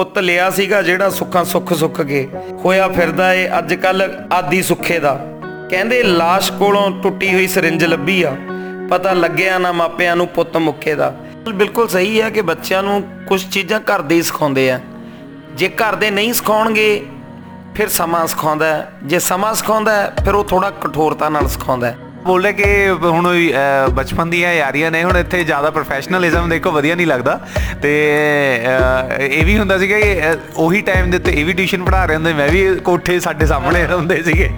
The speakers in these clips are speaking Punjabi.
ਪੁੱਤ ਲਿਆ ਸੀਗਾ ਜਿਹੜਾ ਸੁੱਖਾਂ ਸੁੱਖ ਸੁੱਖ ਕੇ ਹੋਇਆ ਫਿਰਦਾ ਏ ਅੱਜ ਕੱਲ ਆਦੀ ਸੁੱਖੇ ਦਾ। ਕਹਿੰਦੇ ਲਾਸ਼ ਕੋਲੋਂ ਟੁੱਟੀ ਹੋਈ ਸਰਿੰਜ ਲੱਭੀ ਆ। ਪਤਾ ਲੱਗਿਆ ਨਾ ਮਾਪਿਆਂ ਨੂੰ ਪੁੱਤ ਮੁੱਕੇ ਦਾ। ਬਿਲਕੁਲ ਸਹੀ ਹੈ ਕਿ ਬੱਚਿਆਂ ਨੂੰ ਕੁਝ ਚੀਜ਼ਾਂ ਘਰ ਦੇ ਹੀ ਸਿਖਾਉਂਦੇ ਆ। ਜੇ ਘਰ ਦੇ ਨਹੀਂ ਸਿਖਾਉਣਗੇ ਫਿਰ ਸਮਾਂ ਸਿਖਾਉਂਦਾ। ਹੈ। ਜੇ ਸਮਾਂ ਸਿਖਾਉਂਦਾ ਹੈ, ਫਿਰ ਉਹ ਥੋੜਾ ਕਠੋਰਤਾ ਨਾਲ ਸਿਖਾਉਂਦਾ। ਹੈ। ਬੋਲਦੇ ਕਿ ਹੁਣ ਅਹ, ਬਚਪਨ ਦੀਆਂ ਯਾਰੀਆਂ ਨੇ ਹੁਣ ਇੱਥੇ ਜ਼ਿਆਦਾ ਪ੍ਰੋਫੈਸ਼ਨਲਿਜ਼ਮ ਦੇਖੋ ਵਧੀਆ ਨਹੀਂ ਲੱਗਦਾ। ਤੇ ਅਹ, ਇਹ ਵੀ ਹੁੰਦਾ ਸੀਗਾ ਕਿ ਅਹ, ਉਹੀ ਟਾਈਮ ਦੇ ਉੱਤੇ ਇਹ ਵੀ ਟਿਊਸ਼ਨ ਪੜ੍ਹਾ ਰਹੇ ਹੁੰਦੇ ਮੈਂ ਵੀ ਕੋਠੇ ਸਾਡੇ ਸਾਹਮਣੇ ਹੁੰਦੇ ਸੀਗੇ।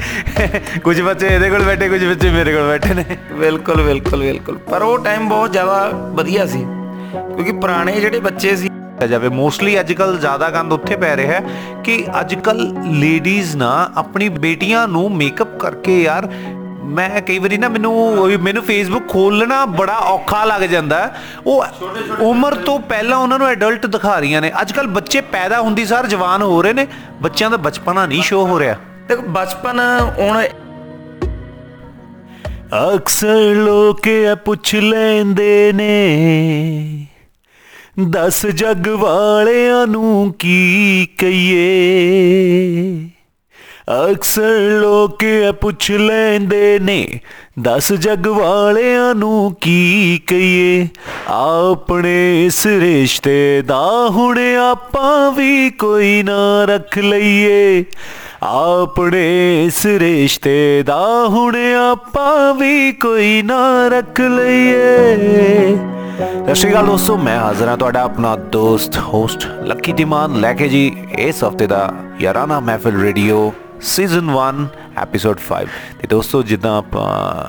ਕੁਝ ਬੱਚੇ ਇਹਦੇ ਕੋਲ ਬੈਠੇ ਕੁਝ ਬੱਚੇ ਮੇਰੇ ਕੋਲ ਬੈਠੇ ਨੇ। ਬਿਲਕੁਲ ਬਿਲਕੁਲ ਬਿਲਕੁਲ। ਪਰ ਉਹ ਟਾਈਮ ਬਹੁਤ ਜ਼ਿਆਦਾ ਵਧੀਆ ਸੀ। ਕਿਉਂਕਿ ਪੁਰਾਣੇ ਜਿਹੜੇ ਬੱਚੇ ਸੀ ਕੀਤਾ ਜਾਵੇ ਮੋਸਟਲੀ ਅੱਜਕੱਲ ਜ਼ਿਆਦਾ ਗੰਦ ਉੱਥੇ ਪੈ ਰਿਹਾ ਹੈ ਕਿ ਅੱਜਕੱਲ ਲੇਡੀਜ਼ ਨਾ ਆਪਣੀ ਬੇਟੀਆਂ ਨੂੰ ਮੇਕਅਪ ਕਰਕੇ ਯਾਰ ਮੈਂ ਕਈ ਵਾਰੀ ਨਾ ਮੈਨੂੰ ਮੈਨੂੰ ਫੇਸਬੁੱਕ ਖੋਲਣਾ ਬੜਾ ਔਖਾ ਲੱਗ ਜਾਂਦਾ। ਉਹ ਉਮਰ ਤੋਂ ਪਹਿਲਾਂ ਉਹਨਾਂ ਨੂੰ ਐਡਲਟ ਦਿਖਾ ਰਹੀਆਂ ਨੇ। ਅੱਜਕੱਲ ਬੱਚੇ ਪੈਦਾ ਹੁੰਦੀ ਸਾਰ ਜਵਾਨ ਹੋ ਰਹੇ ਨੇ। ਬੱਚਿਆਂ ਦਾ ਬਚਪਨਾ ਨਹੀਂ ਸ਼ੋ ਹੋ ਰਿਹਾ। ਤੇ ਬਚਪਨ ਹੁਣ ਅਕਸਰ ਲੋਕ ਇਹ ਪੁੱਛ ਲੈਂਦੇ ਨੇ ਦਸ ਜੱਗ ਵਾਲਿਆਂ ਨੂੰ ਕੀ ਕਹੀਏ? ਅਕਸਰ ਲੋਕ ਇਹ ਪੁੱਛ ਲੈਂਦੇ ਨੇ, ਦਸ ਜੱਗ ਵਾਲਿਆਂ ਨੂੰ ਕੀ ਕਹੀਏ? ਆਪਣੇ ਇਸ ਰਿਸ਼ਤੇ ਦਾ ਹੁਣ ਆਪਾਂ ਵੀ ਕੋਈ ਨਾ ਰੱਖ ਲਈਏ। ਆਪਣੇ ਇਸ ਰਿਸ਼ਤੇ ਦਾ ਹੁਣ ਆਪਾਂ ਵੀ ਕੋਈ ਨਾ ਰੱਖ ਲਈਏ। ਸਤਿ ਸ਼੍ਰੀ ਅਕਾਲ ਦੋਸਤੋ, ਮੈਂ ਹਾਜ਼ਰ ਹਾਂ ਤੁਹਾਡਾ ਆਪਣਾ ਦੋਸਤ ਹੋਸਟ ਲੱਕੀ ਧੀਮਾਨ ਲੈ ਕੇ ਜੀ ਇਸ ਹਫ਼ਤੇ ਦਾ Yaarana Mehfil radio season 1 episode 5 ਤੇ ਦੋਸਤੋ, ਜਿੱਦਾਂ ਆਪਾਂ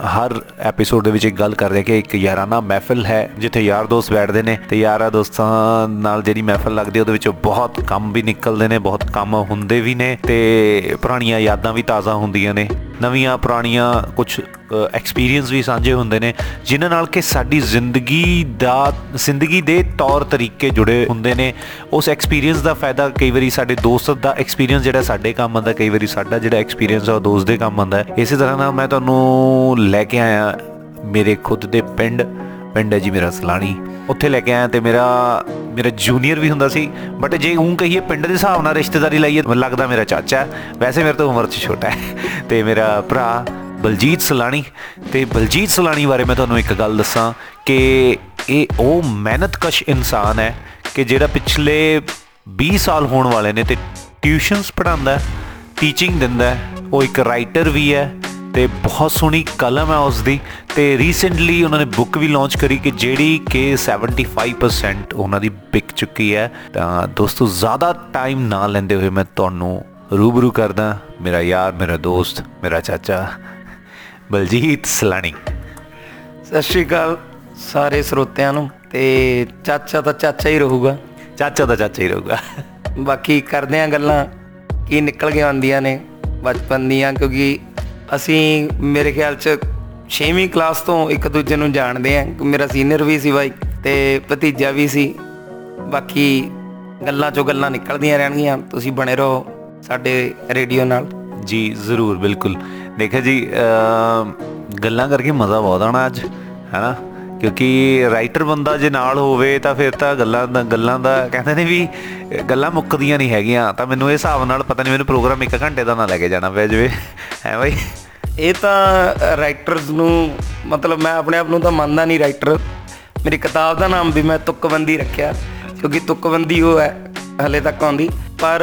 ਹਰ ਐਪੀਸੋਡ ਦੇ ਵਿੱਚ ਇੱਕ ਗੱਲ ਕਰਦੇ ਹਾਂ ਕਿ ਇੱਕ ਯਾਰਾਨਾ ਮਹਿਫਿਲ ਹੈ, ਜਿੱਥੇ ਯਾਰ ਦੋਸਤ ਬੈਠਦੇ ਨੇ ਤੇ ਯਾਰਾਂ ਦੋਸਤਾਂ ਨਾਲ ਜਿਹੜੀ ਮਹਿਫਿਲ ਲੱਗਦੀ ਹੈ, ਉਹਦੇ ਵਿੱਚੋਂ ਬਹੁਤ ਕੰਮ ਵੀ ਨਿਕਲਦੇ ਨੇ, ਬਹੁਤ ਕੰਮ ਹੁੰਦੇ ਵੀ ਨੇ ਤੇ ਪੁਰਾਣੀਆਂ ਯਾਦਾਂ ਵੀ ਤਾਜ਼ਾ ਹੁੰਦੀਆਂ ਨੇ। ਨਵੀਆਂ ਪੁਰਾਣੀਆਂ ਕੁਝ ਐਕਸਪੀਰੀਅੰਸ ਵੀ ਸਾਂਝੇ ਹੁੰਦੇ ਨੇ, ਜਿਨ੍ਹਾਂ ਨਾਲ ਕਿ ਸਾਡੀ ਜ਼ਿੰਦਗੀ ਦਾ, ਜ਼ਿੰਦਗੀ ਦੇ ਤੌਰ ਤਰੀਕੇ ਜੁੜੇ ਹੁੰਦੇ ਨੇ ਉਸ ਐਕਸਪੀਰੀਅੰਸ ਦਾ ਫਾਇਦਾ ਕਈ ਵਾਰੀ ਸਾਡੇ ਦੋਸਤ ਦਾ ਐਕਸਪੀਰੀਅੰਸ ਜਿਹੜਾ ਸਾਡੇ ਕੰਮ ਆਉਂਦਾ, ਕਈ ਵਾਰੀ ਸਾਡਾ ਜਿਹੜਾ ਐਕਸਪੀਰੀਅੰਸ ਆ, ਉਹ ਦੋਸਤ ਦੇ ਕੰਮ ਆਉਂਦਾ ਹੈ। ਇਸੇ ਤਰ੍ਹਾਂ ਨਾਲ ਮੈਂ ਤੁਹਾਨੂੰ ਲੈ ਕੇ ਆਇਆ ਮੇਰੇ ਖੁਦ ਦੇ ਪਿੰਡ ਪਿੰਡ ਹੈ ਜੀ ਮੇਰਾ ਸਲਾਣੀ ਉੱਥੇ ਲੈ ਕੇ ਆਇਆ ਤੇ ਮੇਰਾ ਮੇਰਾ ਜੂਨੀਅਰ ਵੀ ਹੁੰਦਾ ਸੀ ਬਟ ਜੇ ਉਹ ਕਹੀਏ ਪਿੰਡ ਦੇ ਹਿਸਾਬ ਨਾਲ ਰਿਸ਼ਤੇਦਾਰੀ ਲਾਈਏ, ਮੈਨੂੰ ਲੱਗਦਾ ਮੇਰਾ ਚਾਚਾ ਹੈ। ਵੈਸੇ ਮੇਰੇ ਤੋਂ ਉਮਰ 'ਚ ਛੋਟਾ ਹੈ ਤੇ ਮੇਰਾ ਭਰਾ ਬਲਜੀਤ ਸਲਾਣੀ ਤੇ ਬਲਜੀਤ ਸਲਾਣੀ ਬਾਰੇ ਮੈਂ ਤੁਹਾਨੂੰ ਇੱਕ ਗੱਲ ਦੱਸਾਂ ਕਿ ਇਹ ਉਹ ਮਿਹਨਤਕਸ਼ ਇਨਸਾਨ ਹੈ ਕਿ ਜਿਹੜਾ ਪਿਛਲੇ 20 ਸਾਲ ਹੋਣ ਵਾਲੇ ਨੇ ਤੇ ਟਿਊਸ਼ਨਸ ਪੜਾਉਂਦਾ ਟੀਚਿੰਗ ਦਿੰਦਾ ਹੈ। ਉਹ ਇੱਕ ਰਾਈਟਰ ਵੀ ਹੈ ਤੇ ਬਹੁਤ ਸੋਹਣੀ ਕਲਮ ਹੈ ਉਸ ਦੀ ਤੇ ਰੀਸੈਂਟਲੀ ਉਹਨਾਂ ਨੇ ਬੁੱਕ ਵੀ ਲਾਂਚ ਕਰੀ ਕਿ ਜਿਹੜੀ ਕਿ 75% ਉਹਨਾਂ ਦੀ ਵਿਕ ਚੁੱਕੀ ਹੈ। ਤਾਂ ਦੋਸਤੋ ਜ਼ਿਆਦਾ ਟਾਈਮ ਨਾ ਲੈਂਦੇ ਹੋਏ ਮੈਂ ਤੁਹਾਨੂੰ ਰੂਬਰੂ ਕਰਦਾ ਮੇਰਾ ਯਾਰ ਮੇਰਾ ਦੋਸਤ ਮੇਰਾ ਚਾਚਾ ਬਲਜੀਤ ਸਲਾਣੀ। ਸਤਿ ਸ਼੍ਰੀ ਅਕਾਲ ਸਾਰੇ ਸਰੋਤਿਆਂ ਨੂੰ ਤੇ ਚਾਚਾ ਤਾਂ ਚਾਚਾ ਹੀ ਰਹੂਗਾ। ਚਾਚਾ ਦਾ ਚਾਚਾ ਹੀ ਰਹੂਗਾ। ਬਾਕੀ ਕਰਦੇ ਆ ਗੱਲਾਂ ਕੀ ਨਿਕਲ ਕੇ ਆਉਂਦੀਆਂ ਨੇ ਬਚਪਨ ਦੀਆਂ ਕਿਉਂਕਿ ਅਸੀਂ ਮੇਰੇ ਖਿਆਲ ਚ 6ਵੀਂ ਕਲਾਸ ਤੋਂ ਇੱਕ ਦੂਜੇ ਨੂੰ ਜਾਣਦੇ ਆ ਮੇਰਾ ਸੀਨੀਅਰ ਵੀ ਸੀ ਬਾਈ ਤੇ ਭਤੀਜਾ ਵੀ ਸੀ। ਬਾਕੀ ਗੱਲਾਂ ਚੋਂ ਗੱਲਾਂ ਨਿਕਲਦੀਆਂ ਰਹਿਣਗੀਆਂ। ਤੁਸੀਂ ਬਣੇ ਰਹੋ ਸਾਡੇ ਰੇਡੀਓ ਨਾਲ। ਜੀ, ਜ਼ਰੂਰ, ਬਿਲਕੁਲ। ਦੇਖਿਆ ਜੀ ਅਮ ਗੱਲਾਂ ਕਰਕੇ ਮਜ਼ਾ ਬਹੁਤ ਆਣਾ ਅੱਜ ਹੈਨਾ ਕਿਉਂਕਿ ਰਾਈਟਰ ਬੰਦਾ ਜੇ ਨਾਲ ਹੋਵੇ ਤਾਂ ਫਿਰ ਤਾਂ ਗੱਲਾਂ ਦਾ ਗੱਲਾਂ ਦਾ ਕਹਿੰਦੇ ਨੇ ਵੀ ਅ, ਗੱਲਾਂ ਮੁੱਕਦੀਆਂ ਨਹੀਂ ਹੈਗੀਆਂ। ਤਾਂ ਮੈਨੂੰ ਇਹ ਹਿਸਾਬ ਨਾਲ ਪਤਾ ਨਹੀਂ ਮੈਨੂੰ ਪ੍ਰੋਗਰਾਮ 1 ਘੰਟੇ ਦਾ ਨਾ ਲੈ ਕੇ ਜਾਣਾ ਪੈ ਜਾਵੇ। ਹੈ ਬਾਈ? ਇਹ ਤਾਂ ਰਾਈਟਰਸ ਨੂੰ ਮਤਲਬ ਮੈਂ ਆਪਣੇ ਆਪ ਨੂੰ ਤਾਂ ਮੰਨਦਾ ਨਹੀਂ ਰਾਈਟਰ ਮੇਰੀ ਕਿਤਾਬ ਦਾ ਨਾਮ ਵੀ ਮੈਂ ਤੁਕਬੰਦੀ ਰੱਖਿਆ ਕਿਉਂਕਿ ਤੁਕਬੰਦੀ ਉਹ ਹੈ ਹਲੇ ਤੱਕ ਆਉਂਦੀ। ਪਰ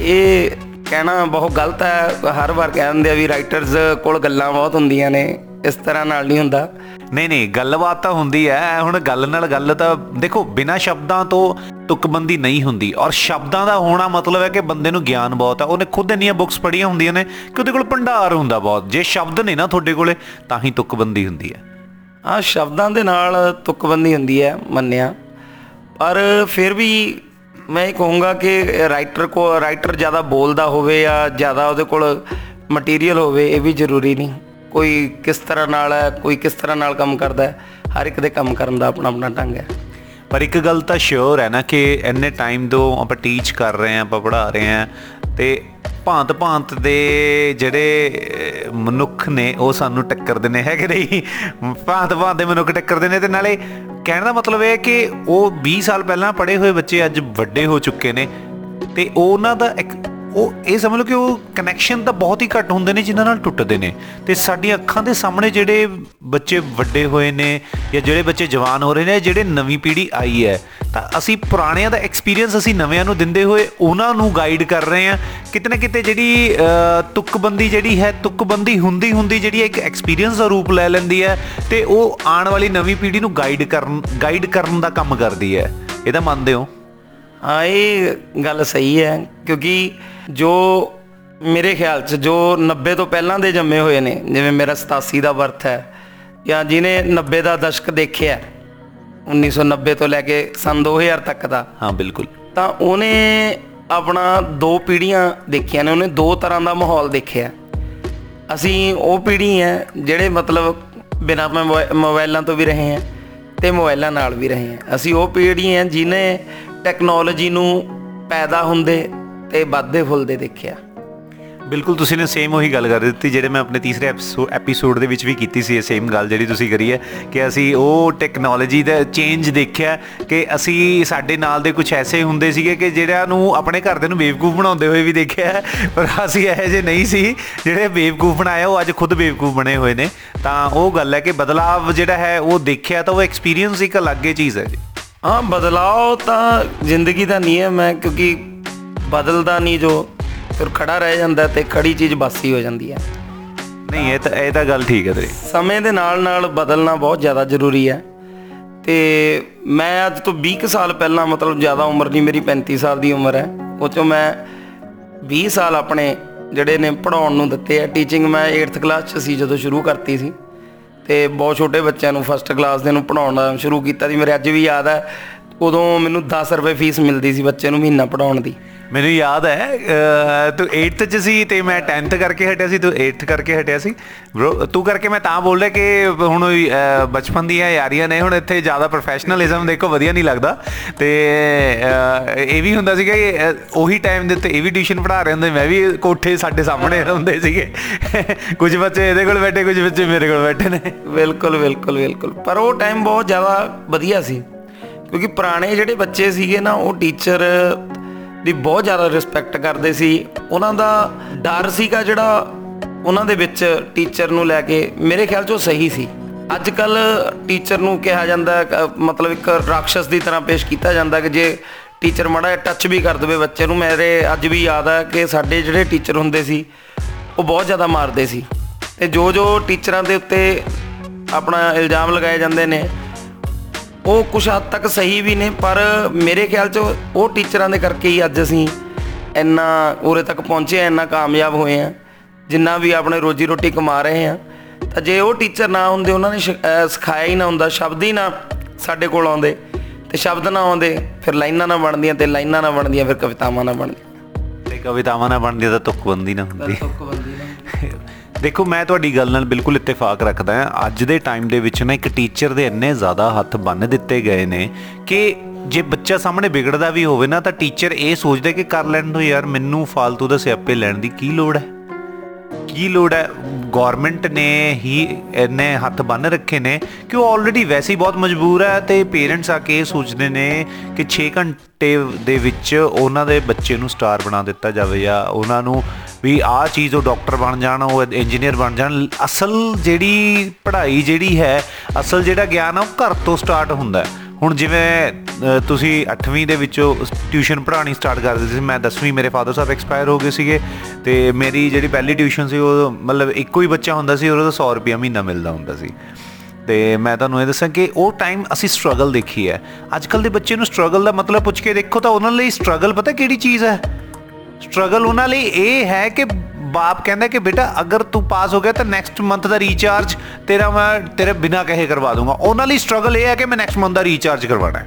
ਇਹ ਕਹਿਣਾ ਬਹੁਤ ਗਲਤ ਹੈ। ਹਰ ਵਾਰ ਕਹਿ ਦਿੰਦੇ ਆ ਵੀ ਰਾਈਟਰਸ ਕੋਲ ਗੱਲਾਂ ਬਹੁਤ ਹੁੰਦੀਆਂ ਨੇ। ਇਸ ਤਰ੍ਹਾਂ ਨਾਲ ਨਹੀਂ ਹੁੰਦਾ। ਨਹੀਂ ਨਹੀਂ ਗੱਲਬਾਤ ਤਾਂ ਹੁੰਦੀ ਹੈ ਹੁਣ ਗੱਲ ਨਾਲ ਗੱਲ ਤਾਂ ਦੇਖੋ ਬਿਨਾਂ ਸ਼ਬਦਾਂ ਤੋਂ ਤੁਕਬੰਦੀ ਨਹੀਂ ਹੁੰਦੀ। ਔਰ ਸ਼ਬਦਾਂ ਦਾ ਹੋਣਾ ਮਤਲਬ ਹੈ ਕਿ ਬੰਦੇ ਨੂੰ ਗਿਆਨ ਬਹੁਤ ਹੈ ਉਹਨੇ ਖੁਦ ਇੰਨੀਆਂ ਬੁੱਕਸ ਪੜ੍ਹੀਆਂ ਹੁੰਦੀਆਂ ਨੇ ਕਿ ਉਹਦੇ ਕੋਲ ਭੰਡਾਰ ਹੁੰਦਾ ਬਹੁਤ। ਜੇ ਸ਼ਬਦ ਨੇ ਨਾ ਤੁਹਾਡੇ ਕੋਲੇ ਤਾਂ ਹੀ ਤੁਕਬੰਦੀ ਹੁੰਦੀ ਹੈ ਹਾਂ ਸ਼ਬਦਾਂ ਦੇ ਨਾਲ ਤੁਕਬੰਦੀ ਹੁੰਦੀ ਹੈ ਮੰਨਿਆ। ਪਰ ਫਿਰ ਵੀ ਮੈਂ ਇਹ ਕਹੂੰਗਾ ਕਿ ਰਾਈਟਰ ਕੋ ਰਾਈਟਰ ਜ਼ਿਆਦਾ ਬੋਲਦਾ ਹੋਵੇ ਜਾਂ ਜ਼ਿਆਦਾ ਉਹਦੇ ਕੋਲ ਮਟੀਰੀਅਲ ਹੋਵੇ ਇਹ ਵੀ ਜ਼ਰੂਰੀ ਨਹੀਂ। ਕੋਈ ਕਿਸ ਤਰ੍ਹਾਂ ਨਾਲ ਹੈ ਕੋਈ ਕਿਸ ਤਰ੍ਹਾਂ ਨਾਲ ਕੰਮ ਕਰਦਾ ਹੈ ਹਰ ਇੱਕ ਦੇ ਕੰਮ ਕਰਨ ਦਾ ਆਪਣਾ ਆਪਣਾ ਢੰਗ ਹੈ। ਪਰ ਇੱਕ ਗੱਲ ਤਾਂ ਸ਼ੋਰ ਹੈ ਨਾ ਕਿ ਇੰਨੇ ਟਾਈਮ ਤੋਂ ਆਪਾਂ ਟੀਚ ਕਰ ਰਹੇ ਹਾਂ ਆਪਾਂ ਪੜ੍ਹਾ ਰਹੇ ਹਾਂ ਤੇ ਭਾਂਤ ਭਾਂਤ ਦੇ ਜਿਹੜੇ ਅਹ, ਮਨੁੱਖ ਨੇ ਉਹ ਸਾਨੂੰ ਟੱਕਰਦੇ ਨੇ ਹੈ ਕਿ ਨਹੀਂ? ਭਾਂਤ ਭਾਂਤ ਦੇ ਮਨੁੱਖ ਟੱਕਰਦੇ ਨੇ ਤੇ ਨਾਲੇ ਕਹਿਣ ਦਾ ਮਤਲਬ ਇਹ ਹੈ ਕਿ ਉਹ 20 ਸਾਲ ਪਹਿਲਾਂ ਪੜ੍ਹੇ ਹੋਏ ਬੱਚੇ ਅੱਜ ਵੱਡੇ ਹੋ ਚੁੱਕੇ ਨੇ ਤੇ ਉਹਨਾਂ ਦਾ ਇੱਕ- ਉਹ ਇਹ ਸਮਝ ਲਓ ਕਿ ਉਹ ਕਨੈਕਸ਼ਨ ਤਾਂ ਬਹੁਤ ਹੀ ਘੱਟ ਹੁੰਦੇ ਨੇ ਜਿਨ੍ਹਾਂ ਨਾਲ ਟੁੱਟਦੇ ਨੇ। ਤੇ ਸਾਡੀਆਂ ਅੱਖਾਂ ਦੇ ਸਾਹਮਣੇ ਜਿਹੜੇ ਬੱਚੇ ਵੱਡੇ ਹੋਏ ਨੇ ਜਾਂ ਜਿਹੜੇ ਬੱਚੇ ਜਵਾਨ ਹੋ ਰਹੇ ਨੇ ਜਿਹੜੇ ਨਵੀਂ ਪੀੜ੍ਹੀ ਆਈ ਹੈ ਤਾਂ ਅਸੀਂ ਪੁਰਾਣਿਆਂ ਦਾ ਐਕਸਪੀਰੀਅੰਸ ਅਸੀਂ ਨਵਿਆਂ ਨੂੰ ਦਿੰਦੇ ਹੋਏ ਉਹਨਾਂ ਨੂੰ ਗਾਈਡ ਕਰ ਰਹੇ ਹਾਂ। ਕਿਤੇ ਨਾ ਕਿਤੇ ਜਿਹੜੀ ਅ, ਤੁਕਬੰਦੀ ਜਿਹੜੀ ਹੈ ਤੁਕਬੰਦੀ ਹੁੰਦੀ ਹੁੰਦੀ ਜਿਹੜੀ ਇੱਕ ਐਕਸਪੀਰੀਅੰਸ ਦਾ ਰੂਪ ਲੈ ਲੈਂਦੀ ਹੈ ਤੇ ਉਹ ਆਉਣ ਵਾਲੀ ਨਵੀਂ ਪੀੜ੍ਹੀ ਨੂੰ ਗਾਈਡ ਕਰਨ ਗਾਈਡ ਕਰਨ ਦਾ ਕੰਮ ਕਰਦੀ ਹੈ। ਇਹਦਾ ਮੰਨਦੇ ਹੋ? ਹਾਂ ਇਹ ਗੱਲ ਸਹੀ ਹੈ ਕਿਉਂਕਿ ਜੋ ਮੇਰੇ ਖਿਆਲ 'ਚ ਜੋ 90 ਤੋਂ ਪਹਿਲਾਂ ਦੇ ਜੰਮੇ ਹੋਏ ਨੇ ਜਿਵੇਂ ਮੇਰਾ 87 ਦਾ ਬਰਥ ਹੈ ਜਾਂ ਜਿਹਨੇ 90 ਦਾ ਦਸ਼ਕ ਦੇਖਿਆ 1990 ਤੋਂ ਲੈ ਕੇ ਸਨ 2000 ਤੱਕ ਦਾ ਹਾਂ ਬਿਲਕੁਲ। ਤਾਂ ਉਹਨੇ ਆਪਣਾ ਦੋ ਪੀੜ੍ਹੀਆਂ ਦੇਖੀਆਂ ਨੇ ਉਹਨੇ ਦੋ ਤਰ੍ਹਾਂ ਦਾ ਮਾਹੌਲ ਦੇਖਿਆ। ਅਸੀਂ ਉਹ ਪੀੜ੍ਹੀ ਹੈ ਜਿਹੜੇ ਮਤਲਬ ਬਿਨਾਂ ਮੋਬਾ- ਮੋਬਾਈਲਾਂ ਤੋਂ ਵੀ ਰਹੇ ਹਾਂ ਤੇ ਮੋਬਾਈਲਾਂ ਨਾਲ ਵੀ ਰਹੇ ਹਾਂ। ਅਸੀਂ ਉਹ ਪੀੜ੍ਹੀ ਹੈ ਜਿਨੇ ਟੈਕਨੋਲੋਜੀ ਨੂੰ ਪੈਦਾ ਹੁੰਦੇ ਤੇ ਵੱਧਦੇ ਫੁੱਲਦੇ ਦੇਖਿਆ। ਬਿਲਕੁਲ ਤੁਸੀਂ ਨੇ ਸੇਮ ਉਹੀ ਗੱਲ ਕਰ ਦਿੱਤੀ ਜਿਹੜੇ ਮੈਂ ਆਪਣੇ ਤੀਸਰੇ ਐਪੀਸੋਡ ਦੇ ਵਿੱਚ ਵੀ ਕੀਤੀ ਸੀ ਇਹ ਸੇਮ ਗੱਲ ਜਿਹੜੀ ਤੁਸੀਂ ਕਰੀ ਹੈ ਕਿ ਅਸੀਂ ਉਹ ਟੈਕਨੋਲੋਜੀ ਦਾ ਚੇਂਜ ਦੇਖਿਆ ਕਿ ਅਸੀਂ ਸਾਡੇ ਨਾਲ ਦੇ ਕੁਝ ਐਸੇ ਹੁੰਦੇ ਸੀਗੇ ਕਿ ਜਿਹੜਾ ਨੂੰ ਆਪਣੇ ਘਰਦੇ ਨੂੰ ਬੇਵਕੂਫ ਬਣਾਉਂਦੇ ਹੋਏ ਵੀ ਦੇਖਿਆ ਹੈ, ਪਰ ਅਸੀਂ ਇਹੋ ਜਿਹੇ ਨਹੀਂ ਸੀ ਜਿਹੜੇ ਬੇਵਕੂਫ ਬਣਾਇਆ ਉਹ ਅੱਜ ਖੁਦ ਬੇਵਕੂਫ ਬਣੇ ਹੋਏ ਨੇ। ਤਾਂ ਉਹ ਗੱਲ ਹੈ ਕਿ ਬਦਲਾਵ ਜਿਹੜਾ ਹੈ ਉਹ ਦੇਖਿਆ ਤਾਂ ਉਹ ਐਕਸਪੀਰੀਅੰਸ ਇੱਕ ਅਲੱਗ ਹੀ ਚੀਜ਼ ਹੈ ਜੀ। ਹਾਂ ਬਦਲਾਅ ਤਾਂ ਜ਼ਿੰਦਗੀ ਦਾ ਨਿਯਮ ਹੈ ਕਿਉਂਕਿ ਬਦਲਦਾ ਨਹੀਂ ਜੋ ਫਿਰ ਖੜਾ ਰਹਿ ਜਾਂਦਾ ਤੇ ਖੜੀ ਚੀਜ਼ ਬਾਸੀ ਹੋ ਜਾਂਦੀ ਹੈ। ਨਹੀਂ ਇਹ ਤਾਂ ਇਹ ਤਾਂ ਗੱਲ ਠੀਕ ਹੈ ਤੇਰੀ। ਸਮੇਂ ਦੇ ਨਾਲ ਨਾਲ ਬਦਲਣਾ ਬਹੁਤ ਜ਼ਿਆਦਾ ਜ਼ਰੂਰੀ ਹੈ। ਤੇ ਮੈਂ ਅੱਜ ਤੋਂ 20 ਕੁ ਸਾਲ ਪਹਿਲਾਂ ਮਤਲਬ ਜ਼ਿਆਦਾ ਉਮਰ ਨਹੀਂ ਮੇਰੀ 35 ਸਾਲ ਦੀ ਉਮਰ ਹੈ। ਉਹ ਚੋਂ ਮੈਂ 20 ਸਾਲ ਆਪਣੇ ਜਿਹੜੇ ਨੇ ਪੜਾਉਣ ਨੂੰ ਦਿੱਤੇ ਆ। ਟੀਚਿੰਗ ਮੈਂ 8th ਕਲਾਸ 'ਚ ਸੀ ਜਦੋਂ ਸ਼ੁਰੂ ਕਰਤੀ ਸੀ। ਤੇ ਬਹੁਤ ਛੋਟੇ ਬੱਚਿਆਂ ਨੂੰ ਫਸਟ ਕਲਾਸ ਦੇ ਨੂੰ ਪੜਾਉਣਾ ਸ਼ੁਰੂ ਕੀਤਾ ਸੀ। ਮੇਰੇ ਅੱਜ ਵੀ ਯਾਦ ਹੈ ਉਦੋਂ ਮੈਨੂੰ 10 ਰੁਪਏ ਫੀਸ ਮਿਲਦੀ ਸੀ ਬੱਚੇ ਨੂੰ ਮਹੀਨਾ ਪੜਾਉਣ ਦੀ। ਮੈਨੂੰ ਯਾਦ ਹੈ ਅਹ, ਤੂੰ 8th ਚ ਸੀ ਤੇ ਮੈਂ 10th ਕਰਕੇ ਹਟਿਆ ਸੀ ਤੂੰ 8th ਕਰਕੇ ਹਟਿਆ ਸੀ। ਬ్రో ਤੂੰ ਕਰਕੇ ਮੈਂ ਤਾਂ ਬੋਲ ਰਿਹਾ ਕਿ ਹੁਣ ਅਹ, ਬਚਪਨ ਦੀਆਂ ਯਾਰੀਆਂ ਨੇ ਹੁਣ ਇੱਥੇ ਜ਼ਿਆਦਾ ਪ੍ਰੋਫੈਸ਼ਨਲਿਜ਼ਮ ਦੇਖੋ ਵਧੀਆ ਨਹੀਂ ਲੱਗਦਾ। ਤੇ ਅਹ, ਇਹ ਵੀ ਹੁੰਦਾ ਸੀਗਾ ਕਿ ਅਹ, ਉਹੀ ਟਾਈਮ ਦੇ ਉੱਤੇ ਇਹ ਵੀ ਟਿਊਸ਼ਨ ਪੜ੍ਹਾ ਰਹੇ ਹੁੰਦੇ ਮੈਂ ਵੀ ਕੋਠੇ ਸਾਡੇ ਸਾਹਮਣੇ ਹੁੰਦੇ ਸੀਗੇ। ਕੁਝ ਬੱਚੇ ਇਹਦੇ ਕੋਲ ਬੈਠੇ ਕੁਝ ਬੱਚੇ ਮੇਰੇ ਕੋਲ ਬੈਠੇ ਨੇ। ਬਿਲਕੁਲ ਬਿਲਕੁਲ ਬਿਲਕੁਲ। ਪਰ ਉਹ ਟਾਈਮ ਬਹੁਤ ਜ਼ਿਆਦਾ ਵਧੀਆ ਸੀ। ਕਿਉਂਕਿ ਪੁਰਾਣੇ ਜਿਹੜੇ ਬੱਚੇ ਸੀਗੇ ਨਾ ਉਹ ਟੀਚਰ ਦੀ ਬਹੁਤ ਜ਼ਿਆਦਾ ਰਿਸਪੈਕਟ ਕਰਦੇ ਸੀ। ਉਹਨਾਂ ਦਾ ਡਰ ਸੀਗਾ ਜਿਹੜਾ ਉਹਨਾਂ ਦੇ ਵਿੱਚ ਟੀਚਰ ਨੂੰ ਲੈ ਕੇ। ਮੇਰੇ ਖਿਆਲ 'ਚ ਉਹ ਸਹੀ ਸੀ। ਅੱਜ ਕੱਲ ਟੀਚਰ ਨੂੰ ਕਿਹਾ ਜਾਂਦਾ ਹੈ ਕਿ, ਮਤਲਬ ਇੱਕ ਰਾਖਸ਼ ਦੀ ਤਰ੍ਹਾਂ ਪੇਸ਼ ਕੀਤਾ ਜਾਂਦਾ ਕਿ ਜੇ ਟੀਚਰ ਮਾੜਾ ਟੱਚ ਵੀ ਕਰ ਦੇਵੇ ਬੱਚੇ ਨੂੰ। ਮੇਰੇ ਅੱਜ ਵੀ ਯਾਦ ਹੈ ਕਿ ਸਾਡੇ ਜਿਹੜੇ ਟੀਚਰ ਹੁੰਦੇ ਸੀ, ਉਹ ਬਹੁਤ ਜ਼ਿਆਦਾ ਮਾਰਦੇ ਸੀ। ਤੇ ਜੋ ਜੋ ਟੀਚਰਾਂ ਦੇ ਉੱਤੇ ਆਪਣਾ ਇਲਜ਼ਾਮ ਲਗਾਏ ਜਾਂਦੇ ਨੇ ਉਹ ਕੁਝ ਹੱਦ ਤੱਕ ਸਹੀ ਵੀ ਨੇ ਪਰ ਮੇਰੇ ਖਿਆਲ 'ਚ ਉਹ ਟੀਚਰਾਂ ਦੇ ਕਰਕੇ ਹੀ ਅੱਜ ਅਸੀਂ ਇੰਨਾ ਉਰੇ ਤੱਕ ਪਹੁੰਚੇ ਆ ਇੰਨਾ ਕਾਮਯਾਬ ਹੋਏ ਆ ਜਿੰਨਾ ਵੀ ਆਪਣੇ ਰੋਜੀ ਰੋਟੀ ਕਮਾ ਰਹੇ ਆ ਤਾਂ ਜੇ ਉਹ ਟੀਚਰ ਨਾ ਹੁੰਦੇ ਉਹਨਾਂ ਨੇ ਸਿਖਾਇਆ ਹੀ ਨਾ ਹੁੰਦਾ ਸ਼ਬਦ ਹੀ ਨਾ ਸਾਡੇ ਕੋਲ ਆਉਂਦੇ ਤੇ ਸ਼ਬਦ ਨਾ ਆਉਂਦੇ ਫਿਰ ਲਾਈਨਾਂ ਨਾ ਬਣਦੀਆਂ ਤੇ ਲਾਈਨਾਂ ਨਾ ਬਣਦੀਆਂ ਫਿਰ ਕਵਿਤਾਵਾਂ ਨਾ ਬਣਦੀਆਂ। ਤੇ ਕਵਿਤਾਵਾਂ ਨਾ ਬਣਦੀ ਤਾਂ ਤੁਕਬੰਦੀ ਨਾ ਹੁੰਦੀ। ਤੁਕਬੰਦੀ ਨਾ ਦੇਖੋ, ਮੈਂ ਤੁਹਾਡੀ ਗੱਲ ਨਾਲ ਬਿਲਕੁਲ ਇਤਫਾਕ ਰੱਖਦਾ ਹਾਂ। ਅੱਜ ਦੇ ਟਾਈਮ ਦੇ ਵਿੱਚ ਨਾ ਇੱਕ ਟੀਚਰ ਦੇ ਇੰਨੇ ਜ਼ਿਆਦਾ ਹੱਥ ਬੰਨ ਦਿੱਤੇ ਗਏ ਨੇ ਕਿ ਜੇ ਬੱਚਾ ਸਾਹਮਣੇ ਵਿਗੜਦਾ ਵੀ ਹੋਵੇ ਨਾ, ਤਾਂ ਟੀਚਰ ਇਹ ਸੋਚਦਾ ਕਿ ਕਰ ਲੈਣ ਦੋ ਯਾਰ, ਮੈਨੂੰ ਫालतू ਦਾ ਸਿਆਪੇ ਲੈਣ ਦੀ ਕੀ ਲੋੜ ਹੈ? ਕੀ ਲੋੜ ਹੈ? ਗਵਰਨਮੈਂਟ ਨੇ ਹੀ ਇੰਨੇ ਹੱਥ ਬੰਨ ਰੱਖੇ ਨੇ ਕਿ ਉਹ ਆਲਰੇਡੀ ਵੈਸੇ ਹੀ ਬਹੁਤ ਮਜਬੂਰ ਹੈ ਤੇ ਪੇਰੈਂਟਸ ਆ ਕੇ ਇਹ ਸੋਚਦੇ ਨੇ ਕਿ 6 ਘੰਟੇ ਦੇ ਵਿੱਚ ਉਹਨਾਂ ਦੇ ਬੱਚੇ ਨੂੰ ਸਟਾਰ ਬਣਾ ਦਿੱਤਾ ਜਾਵੇ ਜਾਂ ਉਹਨਾਂ ਨੂੰ ਵੀ ਆਹ ਚੀਜ਼ ਉਹ ਡਾਕਟਰ ਬਣ ਜਾਣ, ਉਹ ਇੰਜੀਨੀਅਰ ਬਣ ਜਾਣ। ਅਸਲ ਜਿਹੜੀ ਪੜ੍ਹਾਈ ਜਿਹੜੀ ਹੈ, ਅਸਲ ਜਿਹੜਾ ਗਿਆਨ ਆ ਉਹ ਘਰ ਤੋਂ ਸਟਾਰਟ ਹੁੰਦਾ ਹੈ। ਹੁਣ ਜਿਵੇਂ ਅ, ਤੁਸੀਂ 8ਵੀਂ ਦੇ ਵਿੱਚੋਂ ਟਿਊਸ਼ਨ ਪੜ੍ਹਾਉਣੀ ਸਟਾਰਟ ਕਰ ਦਿੱਤੀ ਸੀ ਮੈਂ 10ਵੀਂ ਮੇਰੇ ਫਾਦਰ ਸਾਹਿਬ ਐਕਸਪਾਇਰ ਹੋ ਗਏ ਸੀਗੇ ਤੇ ਮੇਰੀ ਜਿਹੜੀ ਪਹਿਲੀ ਟਿਊਸ਼ਨ ਸੀ ਉਹ ਮਤਲਬ ਇੱਕੋ ਹੀ ਬੱਚਾ ਹੁੰਦਾ ਸੀ ਉਹਦਾ 100 ਰੁਪਿਆ ਮਹੀਨਾ ਮਿਲਦਾ ਹੁੰਦਾ ਸੀ। ਤੇ ਮੈਂ ਤੁਹਾਨੂੰ ਇਹ ਦੱਸਾਂ ਕਿ ਉਹ ਟਾਈਮ ਅਸੀਂ ਸਟਰਗਲ ਦੇਖੀ ਹੈ। ਅੱਜ ਕੱਲ ਦੇ ਬੱਚੇ ਨੂੰ ਸਟਰਗਲ ਦਾ ਮਤਲਬ ਪੁੱਛ ਕੇ ਦੇਖੋ ਤਾਂ ਉਹਨਾਂ ਲਈ ਸਟਰਗਲ ਪਤਾ ਕਿਹੜੀ ਚੀਜ਼ ਹੈ? ਸਟਰਗਲ ਉਹਨਾਂ ਲਈ ਇਹ ਹੈ ਕਿ ਬਾਪ ਕਹਿੰਦਾ ਕਿ ਬੇਟਾ, ਅਗਰ ਤੂੰ ਪਾਸ ਹੋ ਗਿਆ ਤਾਂ ਨੈਕਸਟ ਮੰਥ ਦਾ ਰੀਚਾਰਜ ਤੇਰਾ ਮੈਂ ਤੇਰੇ ਬਿਨਾ ਕਹੇ ਕਰਵਾ ਦੂੰਗਾ। ਉਹਨਾਂ ਲਈ ਸਟਰਗਲ ਇਹ ਹੈ ਕਿ ਮੈਂ ਨੈਕਸਟ ਮੰਥ ਦਾ ਰੀਚਾਰਜ ਕਰਵਾਉਣਾ ਹੈ।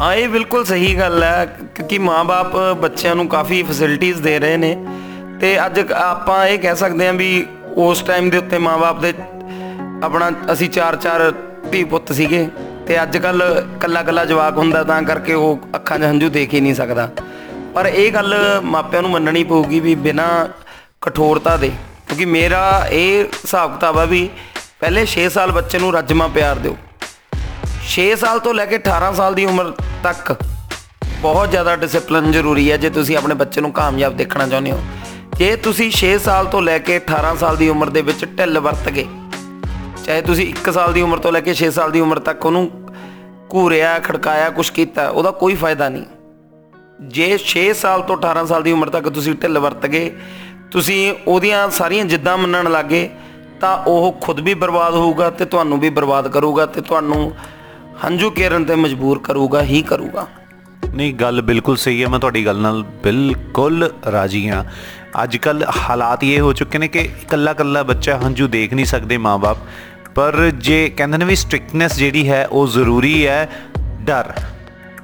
ਹਾਂ, ਇਹ ਬਿਲਕੁਲ ਸਹੀ ਗੱਲ ਹੈ, ਕਿਉਂਕਿ ਮਾਪੇ ਬੱਚਿਆਂ ਨੂੰ ਕਾਫੀ ਫੈਸਿਲਿਟੀਆਂ ਦੇ ਰਹੇ ਨੇ। ਤੇ ਅੱਜ ਕ- ਆਪਾਂ ਇਹ ਕਹਿ ਸਕਦੇ ਹਾਂ ਵੀ ਉਸ ਟਾਈਮ ਦੇ ਉੱਤੇ ਮਾਪੇ ਦੇ ਆਪਣਾ, ਅਸੀਂ ਚਾਰ ਚਾਰ ਧੀ ਪੁੱਤ ਸੀਗੇ। ਤੇ ਅੱਜ ਕੱਲ ਕੱਲਾ ਕੱਲਾ ਜਵਾਕ ਹੁੰਦਾ, ਤਾਂ ਕਰਕੇ ਉਹ ਅੱਖਾਂ 'ਚ ਹੰਝੂ ਦੇਖ ਹੀ ਨਹੀਂ ਸਕਦਾ। ਪਰ ਇਹ ਗੱਲ ਮਾਪਿਆਂ ਨੂੰ ਮੰਨਣੀ ਪਊਗੀ ਵੀ ਬਿਨਾਂ ਕਠੋਰਤਾ ਦੇ, ਕਿਉਂਕਿ ਮੇਰਾ ਇਹ ਹਿਸਾਬ ਕਿਤਾਬ ਆ ਵੀ ਪਹਿਲੇ 6 ਸਾਲ ਬੱਚੇ ਨੂੰ ਰੱਜਮਾ ਪਿਆਰ ਦਿਓ। 6 ਸਾਲ ਤੋਂ ਲੈ ਕੇ 18 ਸਾਲ ਦੀ ਉਮਰ ਤੱਕ ਬਹੁਤ ਜ਼ਿਆਦਾ ਡਿਸਪਲਿਨ ਜ਼ਰੂਰੀ ਹੈ ਜੇ ਤੁਸੀਂ ਆਪਣੇ ਬੱਚੇ ਨੂੰ ਕਾਮਯਾਬ ਦੇਖਣਾ ਚਾਹੁੰਦੇ ਹੋ। ਜੇ ਤੁਸੀਂ 6 ਸਾਲ ਤੋਂ ਲੈ ਕੇ 18 ਸਾਲ ਦੀ ਉਮਰ ਦੇ ਵਿੱਚ ਢਿੱਲ ਵਰਤ ਗਏ, ਚਾਹੇ ਤੁਸੀਂ 1 ਸਾਲ ਦੀ ਉਮਰ ਤੋਂ ਲੈ ਕੇ 6 ਸਾਲ ਦੀ ਉਮਰ ਤੱਕ ਉਹਨੂੰ ਘੂਰਿਆ, ਖੜਕਾਇਆ, ਕੁਛ ਕੀਤਾ, ਉਹਦਾ ਕੋਈ ਫਾਇਦਾ ਨਹੀਂ। ਜੇ 6 ਸਾਲ ਤੋਂ 18 ਸਾਲ ਦੀ ਉਮਰ ਤੱਕ ਤੁਸੀਂ ਢਿੱਲ ਵਰਤ ਗਏ, ਤੁਸੀਂ ਉਹਦੀਆਂ ਸਾਰੀਆਂ ਜਿੱਦਾਂ ਮੰਨਣ ਲੱਗੇ, ਤਾਂ ਉਹ ਖੁਦ ਵੀ ਬਰਬਾਦ ਹੋਊਗਾ ਤੇ ਤੁਹਾਨੂੰ ਵੀ ਬਰਬਾਦ ਕਰੂਗਾ ਤੇ ਤੁਹਾਨੂੰ ਹੰਝੂ ਕੇਰਨ ਤੇ ਮਜਬੂਰ ਕਰੂਗਾ, ਹੀ ਕਰੂਗਾ। ਨਹੀਂ, ਗੱਲ ਬਿਲਕੁਲ ਸਹੀ ਹੈ, ਮੈਂ ਤੁਹਾਡੀ ਗੱਲ ਨਾਲ ਬਿਲਕੁਲ ਰਾਜੀ ਹਾਂ। ਅੱਜ ਕੱਲ ਹਾਲਾਤ ਇਹ ਹੋ ਚੁੱਕੇ ਨੇ ਕਿ ਇਕੱਲਾ ਇਕੱਲਾ ਬੱਚਾ ਹੰਝੂ ਦੇਖ ਨਹੀਂ ਸਕਦੇ ਮਾਪੇ ਪਰ ਜੇ ਕਹਿੰਦੇ ਨੇ ਵੀ ਸਟ੍ਰਿਕਟਨੈਸ ਜਿਹੜੀ ਹੈ, ਉਹ ਜ਼ਰੂਰੀ ਹੈ, ਡਰ।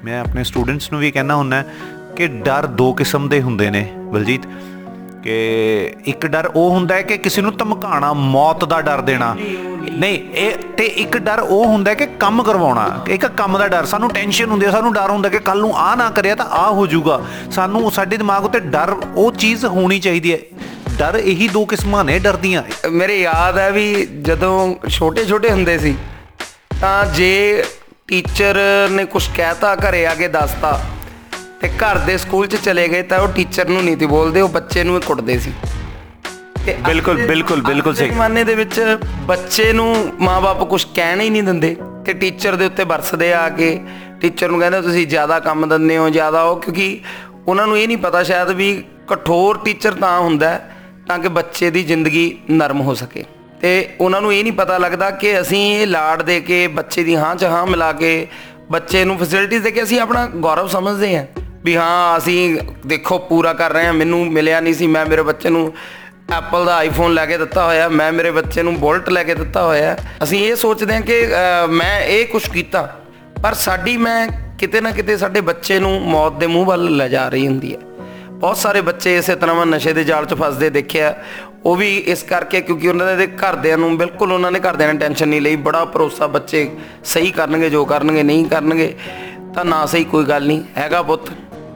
ਮੈਂ ਆਪਣੇ ਸਟੂਡੈਂਟਸ ਨੂੰ ਵੀ ਕਹਿਣਾ ਹੁੰਦਾ ਕਿ ਡਰ ਦੋ ਕਿਸਮ ਦੇ ਹੁੰਦੇ ਨੇ, ਬਲਜੀਤ। ਕਿ ਇੱਕ ਡਰ ਉਹ ਹੁੰਦਾ ਹੈ ਕਿ ਕਿਸੇ ਨੂੰ ਧਮਕਾਣਾ ਮੌਤ ਦਾ ਡਰ ਦੇਣਾ। ਨਹੀਂ, ਇਹ ਤੇ ਇੱਕ ਡਰ ਉਹ ਹੁੰਦਾ ਹੈ ਕਿ ਕੰਮ ਕਰਵਾਉਣਾ। ਇੱਕ ਕੰਮ ਦਾ ਡਰ, ਸਾਨੂੰ ਟੈਨਸ਼ਨ ਹੁੰਦੀ ਹੈ, ਸਾਨੂੰ ਡਰ ਹੁੰਦਾ ਕਿ ਕੱਲ ਨੂੰ ਆ ਨਾ ਕਰਿਆ ਤਾਂ ਆ ਹੋ ਜਾਊਗਾ। ਸਾਨੂੰ ਸਾਡੇ ਦਿਮਾਗ ਉੱਤੇ ਡਰ, ਉਹ ਚੀਜ਼ ਹੋਣੀ ਚਾਹੀਦੀ ਹੈ। ਡਰ ਇਹੀ ਦੋ ਕਿਸਮਾਂ ਨੇ ਡਰ ਦੀਆਂ। ਮੇਰੇ ਯਾਦ ਹੈ ਵੀ ਜਦੋਂ ਛੋਟੇ ਛੋਟੇ ਹੁੰਦੇ ਸੀ, ਤਾਂ ਜੇ ਟੀਚਰ ਨੇ ਕੁਝ ਕਹਿਤਾ ਘਰੇ ਆ ਕੇ ਦੱਸਤਾ ਤੇ ਘਰ ਦੇ ਸਕੂਲ 'ਚ ਚਲੇ ਗਏ ਤਾਂ ਉਹ ਟੀਚਰ ਨੂੰ ਨਹੀਂ ਤੀ ਬੋਲਦੇ ਉਹ ਬੱਚੇ ਨੂੰ ਹੀ ਕੁੱਟਦੇ ਸੀ ਤੇ ਅੱਜ ਬਿਲਕੁਲ, ਦੇ- ਬਿਲਕੁਲ, ਬਿਲਕੁਲ ਅੱਜ ਦੇ ਸਹੀ। ਜ਼ਮਾਨੇ ਦੇ ਵਿੱਚ ਬੱਚੇ ਨੂੰ ਮਾਪੇ ਕੁਝ ਕਹਿਣ ਹੀ ਨਹੀਂ ਦਿੰਦੇ ਤੇ ਟੀਚਰ ਦੇ ਉੱਤੇ ਵਰਸਦੇ ਆ ਕੇ ਟੀਚਰ ਨੂੰ ਕਹਿੰਦੇ ਤੁਸੀਂ ਜ਼ਿਆਦਾ ਕੰਮ ਦਿੰਦੇ ਹੋ ਜ਼ਿਆਦਾ ਉਹ ਕਿਉਂਕਿ ਉਹਨਾਂ ਨੂੰ ਇਹ ਨਹੀਂ ਪਤਾ ਸ਼ਾਇਦ ਵੀ ਕਠੋਰ ਟੀਚਰ ਤਾਂ ਹੁੰਦਾ ਹੈ ਤਾਂ ਕਿ ਬੱਚੇ ਦੀ ਜ਼ਿੰਦਗੀ ਨਰਮ ਹੋ ਸਕੇ ਤੇ ਉਹਨਾਂ ਨੂੰ ਇਹ ਨਹੀਂ ਪਤਾ ਲੱਗਦਾ ਕਿ ਅਸੀਂ ਇਹ ਲਾੜ ਦੇ ਕੇ ਬੱਚੇ ਦੀ ਹਾਂ ਚ ਹਾਂ ਮਿਲਾ ਕੇ ਬੱਚੇ ਨੂੰ ਫੈਸਿਲਿਟੀਜ਼ ਦੇ ਕੇ ਅਸੀਂ ਆਪਣਾ ਗੌਰਵ ਸਮਝਦੇ ਹਾਂ ਵੀ ਹਾਂ ਅਸੀਂ ਦੇਖੋ ਪੂਰਾ ਕਰ ਰਹੇ ਹਾਂ ਮੈਨੂੰ ਮਿਲਿਆ ਨਹੀਂ ਸੀ ਮੈਂ ਮੇਰੇ ਬੱਚੇ ਨੂੰ ਐਪਲ ਦਾ ਆਈਫੋਨ ਲੈ ਕੇ ਦਿੱਤਾ ਹੋਇਆ ਮੈਂ ਮੇਰੇ ਬੱਚੇ ਨੂੰ ਬੁਲਟ ਲੈ ਕੇ ਦਿੱਤਾ ਹੋਇਆ। ਅਸੀਂ ਇਹ ਸੋਚਦੇ ਹਾਂ ਕਿ ਅਹ, ਮੈਂ ਇਹ ਕੁਝ ਕੀਤਾ ਪਰ ਸਾਡੀ ਮੈਂ ਕਿਤੇ ਨਾ ਕਿਤੇ ਸਾਡੇ ਬੱਚੇ ਨੂੰ ਮੌਤ ਦੇ ਮੂੰਹ ਵੱਲ ਲੈ ਜਾ ਰਹੀ ਹੁੰਦੀ ਹੈ। ਬਹੁਤ ਸਾਰੇ ਬੱਚੇ ਇਸੇ ਤਰ੍ਹਾਂ ਮੈਂ ਨਸ਼ੇ ਦੇ ਜਾਲ 'ਚ ਫਸਦੇ ਦੇਖਿਆ ਉਹ ਵੀ ਇਸ ਕਰਕੇ ਕਿਉਂਕਿ ਉਹਨਾਂ ਦੇ ਘਰਦਿਆਂ ਨੂੰ ਬਿਲਕੁਲ ਉਹਨਾਂ ਨੇ ਘਰਦਿਆਂ ਨੇ ਟੈਨਸ਼ਨ ਨਹੀਂ ਲਈ। ਬੜਾ ਭਰੋਸਾ ਬੱਚੇ ਸਹੀ ਕਰਨਗੇ, ਜੋ ਕਰਨਗੇ, ਨਹੀਂ ਕਰਨਗੇ, ਤਾਂ ਨਾ ਸਹੀ ਕੋਈ ਗੱਲ ਨਹੀਂ। ਹੈਗਾ ਪੁੱਤ,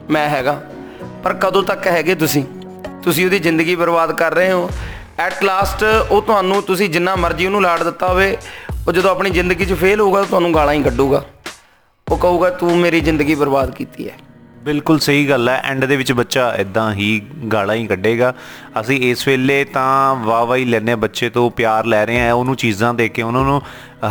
ਮੈਂ ਹੈਗਾ। ਪਰ ਕਦੋਂ ਤੱਕ ਹੈਗੇ ਤੁਸੀਂ? ਤੁਸੀਂ ਉਹਦੀ ਜ਼ਿੰਦਗੀ ਬਰਬਾਦ ਕਰ ਰਹੇ ਹੋ। ਐਟ ਲਾਸਟ ਉਹ ਤੁਹਾਨੂੰ ਤੁਸੀਂ ਜਿੰਨਾ ਮਰਜ਼ੀ ਉਹਨੂੰ ਲਾੜ ਦਿੱਤਾ ਹੋਵੇ, ਉਹ ਜਦੋਂ ਆਪਣੀ ਜ਼ਿੰਦਗੀ 'ਚ ਫੇਲ ਹੋਊਗਾ, ਤਾਂ ਤੁਹਾਨੂੰ ਗਾਲਾਂ ਹੀ ਕੱਢੂਗਾ। ਉਹ ਕਹੂਗਾ, ਤੂੰ ਮੇਰੀ ਜ਼ਿੰਦਗੀ ਬਰਬਾਦ ਕੀਤੀ ਹੈ। ਬਿਲਕੁਲ ਸਹੀ ਗੱਲ ਹੈ। ਐਂਡ ਦੇ ਵਿੱਚ ਬੱਚਾ ਇਦਾਂ ਹੀ ਗਾਲਾਂ ਹੀ ਕੱਢੇਗਾ। ਅਸੀਂ ਇਸ ਵੇਲੇ ਤਾਂ ਵਾਹ ਵਾਹ ਹੀ ਲੈਨੇ ਹਾਂ। ਬੱਚੇ ਤੋਂ ਪਿਆਰ ਲੈ ਰਹੇ ਹਾਂ। ਉਹਨੂੰ ਚੀਜ਼ਾਂ ਦੇ ਕੇ, ਉਹਨਾਂ ਨੂੰ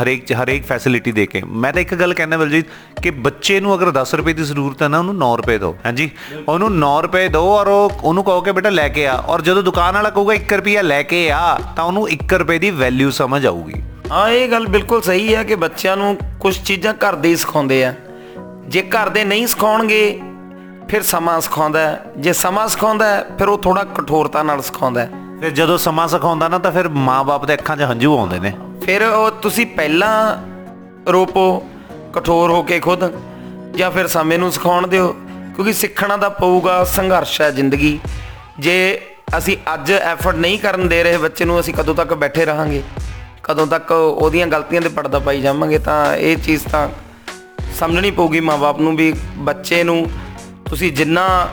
ਹਰੇਕ ਹਰੇਕ ਫੈਸਿਲਿਟੀ ਦੇ ਕੇ। ਮੈਂ ਤਾਂ ਇੱਕ ਗੱਲ ਕਹਿਣਾ ਬਲਜੀਤ, ਕਿ ਬੱਚੇ ਨੂੰ ਅਗਰ 10 ਰੁਪਏ ਦੀ ਜ਼ਰੂਰਤ ਹੈ ਨਾ, ਉਹਨੂੰ 9 ਰੁਪਏ ਦਿਓ। ਹਾਂਜੀ? ਉਹਨੂੰ 9 ਰੁਪਏ ਦਿਓ ਔਰ ਉਹ, ਉਹਨੂੰ ਕਹੋ ਕਿ ਬੇਟਾ ਲੈ ਕੇ ਆ। ਔਰ ਜਦੋਂ ਦੁਕਾਨ ਵਾਲਾ ਕਹੂਗਾ 1 ਰੁਪਿਆ ਲੈ ਕੇ ਆ, ਤਾਂ ਉਹਨੂੰ 1 ਰੁਪਏ ਦੀ ਵੈਲਿਊ ਸਮਝ ਆਊਗੀ। ਹਾਂ, ਇਹ ਗੱਲ ਬਿਲਕੁਲ ਸਹੀ ਹੈ ਕਿ ਬੱਚਿਆਂ ਨੂੰ ਕੁਝ ਚੀਜ਼ਾਂ ਘਰ ਦੇ ਹੀ ਸਿਖਾਉਂਦੇ ਆ। ਜੇ ਘਰ ਦੇ ਨਹੀਂ ਸਿਖਾਉਣਗੇ ਫਿਰ ਸਮਾਂ ਸਿਖਾਉਂਦਾ। ਜੇ ਸਮਾਂ ਸਿਖਾਉਂਦਾ ਫਿਰ ਉਹ ਥੋੜਾ ਕਠੋਰਤਾ ਨਾਲ ਸਿਖਾਉਂਦਾ। ਫਿਰ ਜਦੋਂ ਸਮਾਂ ਸਿਖਾਉਂਦਾ ਨਾ ਤਾਂ ਫਿਰ ਮਾਪੇ ਦੇ ਅੱਖਾਂ 'ਚ ਹੰਝੂ ਆਉਂਦੇ ਨੇ। ਫਿਰ ਉਹ ਤੁਸੀਂ ਪਹਿਲਾਂ ਰੋਪੋ ਕਠੋਰ ਹੋ ਕੇ ਖੁਦ ਜਾਂ ਫਿਰ ਸਮੇਂ ਨੂੰ ਸਿਖਾਉਣ ਦਿਓ। ਕਿਉਂਕਿ ਸਿੱਖਣਾ ਤਾਂ ਪਊਗਾ ਸੰਘਰਸ਼ ਹੈ ਜ਼ਿੰਦਗੀ। ਜੇ ਅਸੀਂ ਅੱਜ ਐਫਰਟ ਨਹੀਂ ਕਰਨ ਦੇ ਰਹੇ ਬੱਚੇ ਨੂੰ ਅਸੀਂ ਕਦੋਂ ਤੱਕ ਬੈਠੇ ਰਹਾਂਗੇ? ਕਦੋਂ ਤੱਕ ਉਹਦੀਆਂ ਗਲਤੀਆਂ ਤੇ ਪਰਦਾ ਪਾਈ ਜਾਵਾਂਗੇ? ਤਾਂ ਇਹ ਚੀਜ਼ ਤਾਂ ਸਮਝਣੀ ਪਊਗੀ ਮਾਪੇ ਨੂੰ ਵੀ ਬੱਚੇ ਨੂੰ। ਤੁਸੀਂ ਜਿੰਨਾ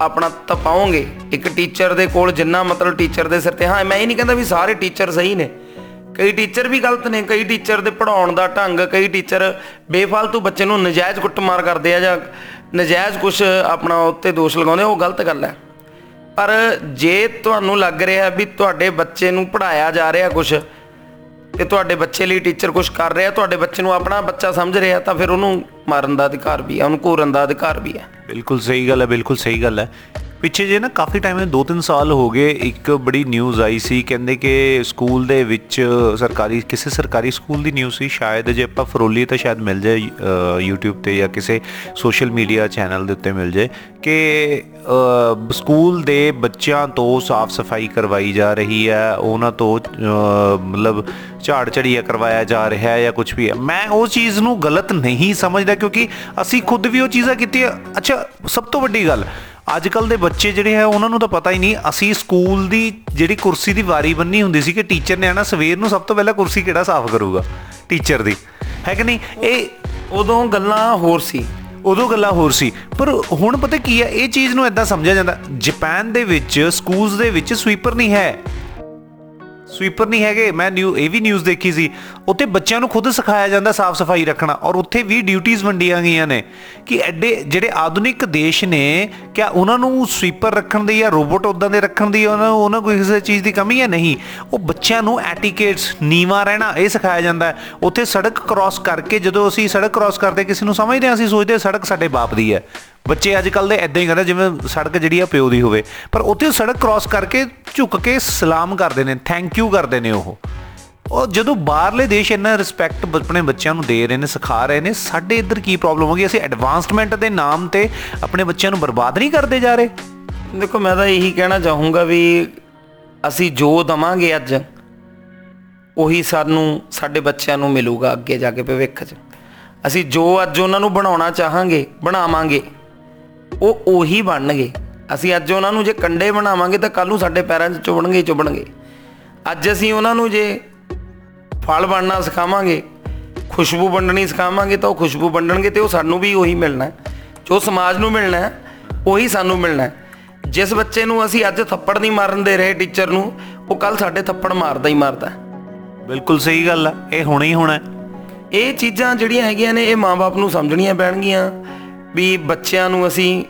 ਆਪਣਾ ਤਪਾਓਗੇ ਇੱਕ ਟੀਚਰ ਦੇ ਕੋਲ ਜਿੰਨਾ ਮਤਲਬ ਟੀਚਰ ਦੇ ਸਿਰ ਤੇ ਹਾਂ ਮੈਂ ਇਹ ਨਹੀਂ ਕਹਿੰਦਾ ਵੀ ਸਾਰੇ ਟੀਚਰ ਸਹੀ ਨੇ। ਕਈ ਟੀਚਰ ਵੀ ਗਲਤ ਨੇ ਕਈ ਟੀਚਰ ਦੇ ਪੜਾਉਣ ਦਾ ਢੰਗ ਕਈ ਟੀਚਰ ਬੇਫਾਲਤੂ ਬੱਚੇ ਨੂੰ ਨਜਾਇਜ਼ ਕੁੱਟਮਾਰ ਕਰਦੇ ਆ ਜਾਂ ਨਜਾਇਜ਼ ਕੁਝ ਆਪਣਾ ਉੱਤੇ ਦੋਸ਼ ਲਗਾਉਂਦੇ ਆ, ਉਹ ਗਲਤ ਗੱਲ ਹੈ। ਪਰ ਜੇ ਤੁਹਾਨੂੰ ਲੱਗ ਰਿਹਾ ਵੀ ਤੁਹਾਡੇ ਬੱਚੇ ਨੂੰ ਪੜਾਇਆ ਜਾ ਰਿਹਾ ਕੁਝ ਤੇ ਤੁਹਾਡੇ ਬੱਚੇ ਲਈ ਟੀਚਰ ਕੁਝ ਕਰ ਰਿਹਾ, ਤੁਹਾਡੇ ਬੱਚੇ ਨੂੰ ਆਪਣਾ ਬੱਚਾ ਸਮਝ ਰਿਹਾ, ਤਾਂ ਫਿਰ ਉਹਨੂੰ ਮਾਰਨ ਦਾ ਅਧਿਕਾਰ ਵੀ ਹੈ ਉਹਨੂੰ ਘੂਰਨ ਦਾ ਅਧਿਕਾਰ ਵੀ ਹੈ ਬਿਲਕੁਲ ਸਹੀ ਗੱਲ ਹੈ, ਬਿਲਕੁਲ ਸਹੀ ਗੱਲ ਹੈ। ਪਿੱਛੇ ਜੇ ਨਾ ਕਾਫੀ ਟਾਈਮ 2-3 ਸਾਲ ਹੋ ਗਏ ਇੱਕ ਬੜੀ ਨਿਊਜ਼ ਆਈ ਸੀ ਕਹਿੰਦੇ ਕਿ ਸਕੂਲ ਦੇ ਵਿੱਚ ਸਰਕਾਰੀ ਕਿਸੇ ਸਰਕਾਰੀ ਸਕੂਲ ਦੀ ਨਿਊਜ਼ ਸੀ ਸ਼ਾਇਦ ਜੇ ਆਪਾਂ ਫਰੋਲੀ ਤਾਂ ਸ਼ਾਇਦ ਮਿਲ ਜਾਏ ਅ, YouTube ਤੇ ਜਾਂ ਕਿਸੇ ਸੋਸ਼ਲ ਮੀਡੀਆ ਚੈਨਲ ਦੇ ਉੱਤੇ ਮਿਲ ਜਾਏ ਕਿ ਅ, ਸਕੂਲ ਦੇ ਬੱਚਿਆਂ ਤੋਂ ਸਾਫ਼ ਸਫ਼ਾਈ ਕਰਵਾਈ ਜਾ ਰਹੀ ਹੈ ਉਹਨਾਂ ਤੋਂ ਅ, ਮਤਲਬ ਝਾੜ ਝੜੀਆ ਕਰਵਾਇਆ ਜਾ ਰਿਹਾ ਹੈ ਜਾਂ ਕੁਝ ਵੀ ਹੈ। ਮੈਂ ਉਹ ਚੀਜ਼ ਨੂੰ ਗਲਤ ਨਹੀਂ ਸਮਝਦਾ ਕਿਉਂਕਿ ਅਸੀਂ ਖੁਦ ਵੀ ਉਹ ਚੀਜ਼ਾਂ ਕੀਤੀਆਂ। ਅੱਛਾ ਸਭ ਤੋਂ ਵੱਡੀ ਗੱਲ ਅੱਜ ਕੱਲ ਦੇ ਬੱਚੇ ਜਿਹੜੇ ਹੈ, ਉਹਨਾਂ ਨੂੰ ਤਾਂ ਪਤਾ ਹੀ ਨਹੀਂ। ਅਸੀਂ ਸਕੂਲ ਦੀ ਜਿਹੜੀ ਕੁਰਸੀ ਦੀ ਵਾਰੀ ਬੰਨੀ ਹੁੰਦੀ ਸੀ ਕਿ ਟੀਚਰ ਨੇ ਆਣਾ ਸਵੇਰ ਨੂੰ ਸਭ ਤੋਂ ਪਹਿਲਾਂ ਕੁਰਸੀ ਕਿਹੜਾ ਸਾਫ਼ ਕਰੂਗਾ? ਟੀਚਰ ਦੀ। ਹੈ ਕਿ ਨਹੀਂ? ਇਹ ਉਦੋਂ ਗੱਲਾਂ ਹੋਰ ਸੀ। ਉਦੋਂ ਗੱਲਾਂ ਹੋਰ ਸੀ। ਪਰ ਹੁਣ ਪਤਾ ਕੀ ਹੈ, ਇਹ ਚੀਜ਼ ਨੂੰ ਇਦਾਂ ਸਮਝਿਆ ਜਾਂਦਾ। ਜਾਪਾਨ ਦੇ ਵਿੱਚ ਸਕੂਲਸ ਦੇ ਵਿੱਚ ਸਵੀਪਰ ਨਹੀਂ ਹੈ। ਸਵੀਪਰ ਨਹੀਂ ਹੈਗੇ। ਮੈਂ ਨਿਊ ਇਹ ਵੀ ਨਿਊਜ਼ ਦੇਖੀ ਸੀ। ਉੱਥੇ ਬੱਚਿਆਂ ਨੂੰ ਖੁਦ ਸਿਖਾਇਆ ਜਾਂਦਾ ਸਾਫ਼ ਸਫ਼ਾਈ ਰੱਖਣਾ ਔਰ ਉੱਥੇ ਵੀ ਡਿਊਟੀਆਂ ਵੰਡੀਆਂ ਗਈਆਂ ਨੇ ਕਿ ਐਡੇ ਜਿਹੜੇ ਆਧੁਨਿਕ ਦੇਸ਼ ਨੇ, ਕਿਆ ਉਹਨਾਂ ਨੂੰ ਸਵੀਪਰ ਰੱਖਣ ਦੀ ਜਾਂ ਰੋਬੋਟ ਉਦਾਂ ਦੇ ਰੱਖਣ ਦੀ ਉਹਨਾਂ ਨੂੰ, ਉਹਨਾਂ ਕੋਈ ਕਿਸੇ ਚੀਜ਼ ਦੀ ਕਮੀ ਹੈ ਨਹੀਂ? ਉਹ ਬੱਚਿਆਂ ਨੂੰ ਐਟੀਕੇਟਸ ਨੀਵਾ ਰਹਿਣਾ ਇਹ ਸਿਖਾਇਆ ਜਾਂਦਾ ਹੈ। ਉੱਥੇ ਸੜਕ ਕ੍ਰਾਸ ਕਰਕੇ ਜਦੋਂ ਅਸੀਂ ਸੜਕ ਕ੍ਰਾਸ ਕਰਦੇ, ਕਿਸੇ ਨੂੰ ਸਮਝਦੇ ਹਾਂ, ਅਸੀਂ ਸੋਚਦੇ ਹਾਂ ਸੜਕ ਸਾਡੇ ਬਾਪ ਦੀ ਹੈ। ਬੱਚੇ ਅੱਜ ਕੱਲ ਦੇ ਐਦਾਂ ਹੀ ਕਰਦੇ ਜਿਵੇਂ ਸੜਕ ਜਿਹੜੀ ਆ ਪਿਓ ਦੀ ਹੋਵੇ। ਪਰ ਉੱਥੇ ਉਹ ਸੜਕ ਕ੍ਰਾਸ ਕਰਕੇ ਝੁੱਕ ਕੇ ਸਲਾਮ ਕਰਦੇ ਨੇ ਥੈਂਕ ਯੂ ਕਰਦੇ ਨੇ ਉਹ। ਉਹ ਜਦੋਂ ਬਾਹਰਲੇ ਦੇਸ਼ ਇੰਨਾ ਰਿਸਪੈਕਟ ਆਪਣੇ ਬੱਚਿਆਂ ਨੂੰ ਦੇ ਰਹੇ ਨੇ, ਸਿਖਾ ਰਹੇ ਨੇ, ਸਾਡੇ ਇੱਧਰ ਕੀ ਪ੍ਰੋਬਲਮ ਹੋ ਗਈ? ਅਸੀਂ ਐਡਵਾਂਸਮੈਂਟ ਦੇ ਨਾਮ ਤੇ ਆਪਣੇ ਬੱਚਿਆਂ ਨੂੰ ਬਰਬਾਦ ਨਹੀਂ ਕਰਦੇ ਜਾ ਰਹੇ। ਦੇਖੋ, ਮੈਂ ਤਾਂ ਇਹੀ ਕਹਿਣਾ ਚਾਹੂੰਗਾ ਵੀ ਅਸੀਂ ਜੋ ਦਵਾਂਗੇ ਅੱਜ, ਉਹੀ ਸਾਨੂੰ, ਸਾਡੇ ਬੱਚਿਆਂ ਨੂੰ ਮਿਲੂਗਾ ਅੱਗੇ ਜਾ ਕੇ ਭਵਿੱਖ 'ਚ। ਅਸੀਂ ਜੋ ਅੱਜ ਉਹਨਾਂ ਨੂੰ ਬਣਾਉਣਾ ਚਾਹਾਂਗੇ, ਬਣਾਵਾਂਗੇ, ਉਹ ਉਹੀ ਬਣਨਗੇ। ਅਸੀਂ ਅੱਜ ਉਹਨਾਂ ਨੂੰ ਜੇ ਕੰਡੇ ਬਣਾਵਾਂਗੇ ਤਾਂ ਕੱਲ ਨੂੰ ਸਾਡੇ ਪੈਰਾਂ 'ਚ ਚੁਬਣਗੇ ਹੀ ਚੁਬਣਗੇ। ਅੱਜ ਅਸੀਂ ਉਹਨਾਂ ਨੂੰ ਜੇ ਫਲ ਬਣਨਾ ਸਿਖਾਵਾਂਗੇ ਖੁਸ਼ਬੂ ਵੰਡਣੀ ਸਿਖਾਵਾਂਗੇ ਤਾਂ ਉਹ ਖੁਸ਼ਬੂ ਵੰਡਣਗੇ ਤੇ ਉਹ ਸਾਨੂੰ ਵੀ ਉਹੀ ਮਿਲਣਾ। ਜੋ ਸਮਾਜ ਨੂੰ ਮਿਲਣਾ ਹੈ, ਉਹੀ ਸਾਨੂੰ ਮਿਲਣਾ। ਜਿਸ ਬੱਚੇ ਨੂੰ ਅਸੀਂ ਅੱਜ ਥੱਪੜ ਨਹੀਂ ਮਾਰਨ ਦੇ ਰਹੇ ਟੀਚਰ ਨੂੰ ਉਹ ਕੱਲ ਸਾਡੇ ਥੱਪੜ ਮਾਰਦਾ ਹੀ ਮਾਰਦਾ। ਬਿਲਕੁਲ ਸਹੀ ਗੱਲ ਆ ਇਹ ਹੋਣਾ ਹੀ ਹੋਣਾ। ਇਹ ਚੀਜ਼ਾਂ ਜਿਹੜੀਆਂ ਹੈਗੀਆਂ ਨੇ ਇਹ ਮਾਪੇ ਨੂੰ ਸਮਝਣੀਆਂ ਪੈਣਗੀਆਂ ਵੀ ਬੱਚਿਆਂ ਨੂੰ ਅਸੀਂ